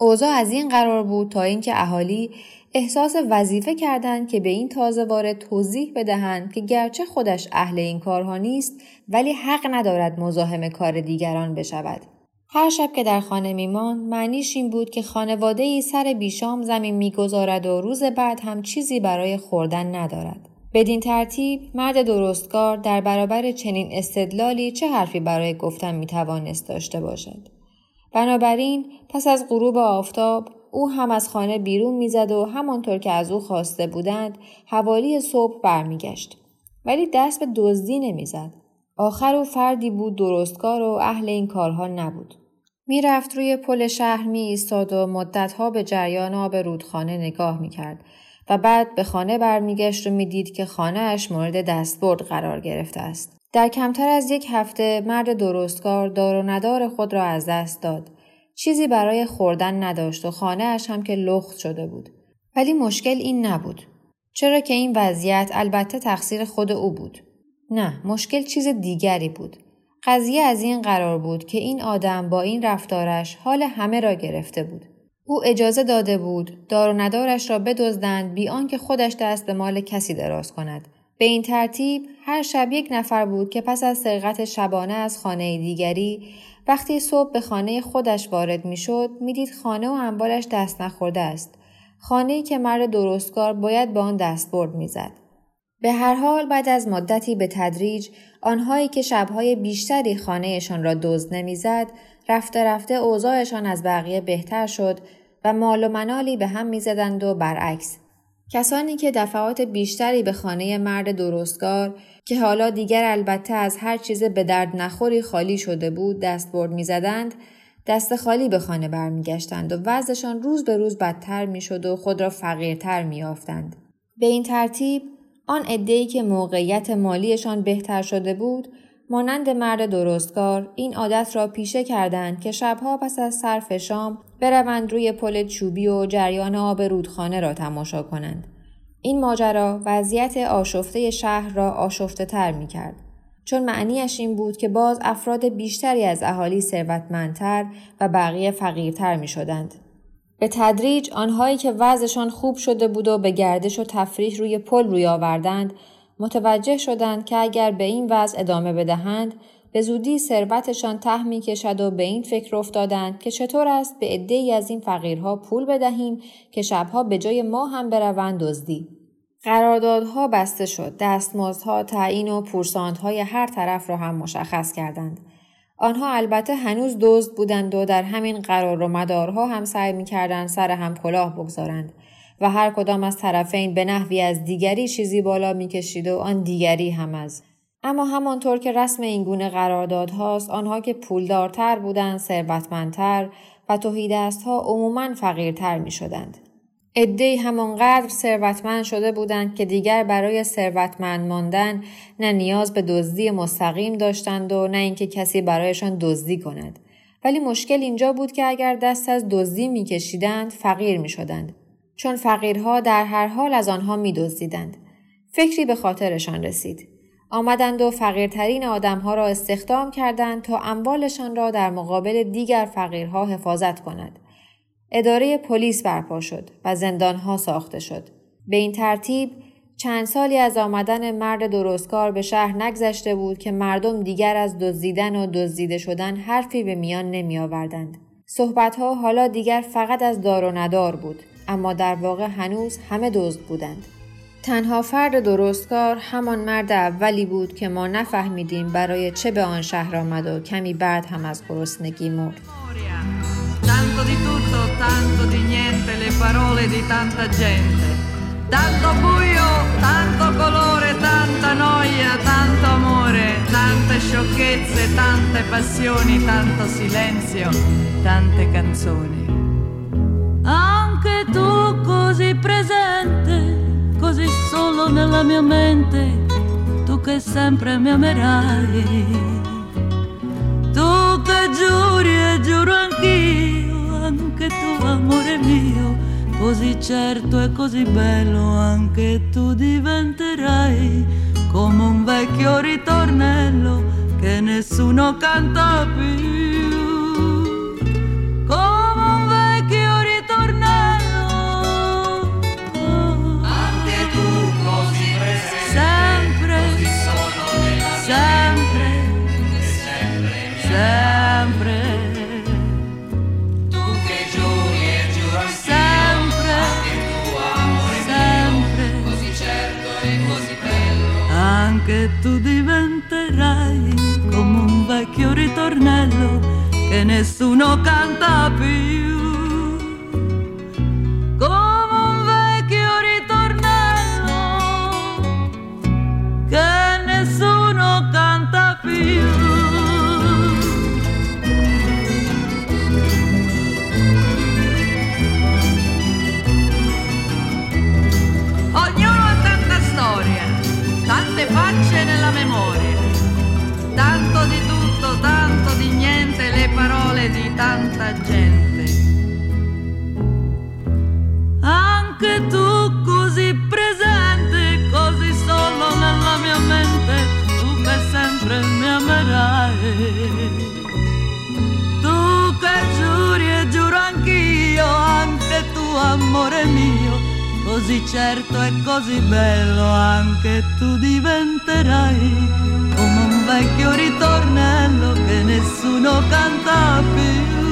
اوضاع از این قرار بود تا اینکه اهالی احساس وظیفه کردند که به این تازه وارد توضیح بدهند که گرچه خودش اهل این کارها نیست ولی حق ندارد مزاحم کار دیگران بشود. هر شب که در خانه میماند معنیش این بود که خانواده ای سر بیشام زمین می‌گذارد و روز بعد هم چیزی برای خوردن ندارد. بدین ترتیب مرد درستکار در برابر چنین استدلالی چه حرفی برای گفتن می‌توانست داشته باشد بنابراین پس از غروب آفتاب او هم از خانه بیرون می‌زد و همانطور که از او خواسته بودند حوالی صبح برمیگشت ولی دست به دزدی نمی‌زد آخر او فردی بود درستکار و اهل این کارها نبود. می‌رفت روی پل شهر می ایستاد و مدتها به جریان آب رودخانه نگاه می کرد و بعد به خانه برمیگشت و می‌دید که خانهاش مورد دستبرد قرار گرفته است. در کمتر از یک هفته مرد درستکار دار و ندار خود را از دست داد. چیزی برای خوردن نداشت و خانهاش هم که لخت شده بود. ولی مشکل این نبود. چرا که این وضعیت البته تقصیر خود او بود. نه، مشکل چیز دیگری بود. قضیه از این قرار بود که این آدم با این رفتارش حال همه را گرفته بود. او اجازه داده بود دار و ندارش را بدزدند بی آنکه خودش دست به مال کسی دراز کند. به این ترتیب هر شب یک نفر بود که پس از سرقت شبانه از خانه دیگری وقتی صبح به خانه خودش وارد می‌شد می‌دید خانه و انبالش دست نخورده است. خانه‌ای که مرد درستکار باید به آن دستبرد می‌زد. به هر حال بعد از مدتی به تدریج آنهایی که شبهای بیشتری خانهشان را دزد نمی‌زد رفته رفته اوضاعشان از بقیه بهتر شد و مال و منالی به هم می‌زدند و برعکس کسانی که دفعات بیشتری به خانه مرد درستگار که حالا دیگر البته از هر چیز به درد نخوری خالی شده بود دستبرد می‌زدند دست خالی به خانه برمیگشتند و وضعشان روز به روز بدتر می‌شد و خود را فقیرتر میافتند به این ترتیب آن عدهای که موقعیت مالیشان بهتر شده بود مانند مرد درستکار این عادت را پیشه کردند که شبها پس از صرف شام بروند روی پل چوبی و جریان آب رودخانه را تماشا کنند. این ماجرا وضعیت آشفته شهر را آشفته تر می کرد. چون معنیش این بود که باز افراد بیشتری از اهالی ثروتمندتر و بقیه فقیرتر می شدند. به تدریج آنهایی که وضعشان خوب شده بود و به گردش و تفریح روی پل روی آوردند متوجه شدند که اگر به این وضع ادامه بدهند به زودی ثروتشان ته می کشد و به این فکر افتادند که چطور است به عدهای از این فقیرها پول بدهیم که شبها به جای ما هم بروند دزدی. قراردادها بسته شد دستمزدها تعیین و پورساندهای هر طرف را هم مشخص کردند. آنها البته هنوز دزد بودند و در همین قرار و مدارها هم سعی می‌کردند سر هم کلاه بگذارند. و هر کدام از طرفین به نحوی از دیگری چیزی بالا می‌کشید و آن دیگری هم از. اما همانطور که رسم این گونه قراردادهاست آنها که پولدارتر بودند ثروتمندتر و ها عموما فقیرتر می شدند. عدهای همانقدر ثروتمند شده بودند که دیگر برای ثروتمند ماندن نه نیاز به دزدی مستقیم داشتند و نه اینکه کسی برایشان دزدی کند. ولی مشکل اینجا بود که اگر دست از دزدی میکشیدند فقیر می‌شدند. چون فقیرها در هر حال از آنها میدزدیدند فکری به خاطرشان رسید آمدند و فقیرترین آدمها را استخدام کردند تا اموالشان را در مقابل دیگر فقیرها حفاظت کند. اداره پلیس برپا شد و زندانها ساخته شد. به این ترتیب چند سالی از آمدن مرد درستکار به شهر نگذشته بود که مردم دیگر از دزدیدن و دزدیده شدن حرفی به میان نمی آوردند. صحبتها حالا دیگر فقط از دار و ندار بود اما در واقع هنوز همه دزد بودند. تنها فرد درستکار همان مرد اولی بود که ما نفهمیدیم برای چه به آن شهر آمد و کمی بعد هم از گرسنگی مرد. Tante sciocchezze, tante passioni, tanto silenzio, tante canzoni. Così presente così solo nella mia mente, tu che sempre mi amerai. Tu che giuri e giuro anch'io, anche tu amore mio, così certo e così bello anche tu diventerai come un vecchio ritornello che nessuno canta più. Tu diventerai come un vecchio ritornello che nessuno canta più. amore mio, così certo e così bello anche tu diventerai come un vecchio ritornello che nessuno canta più.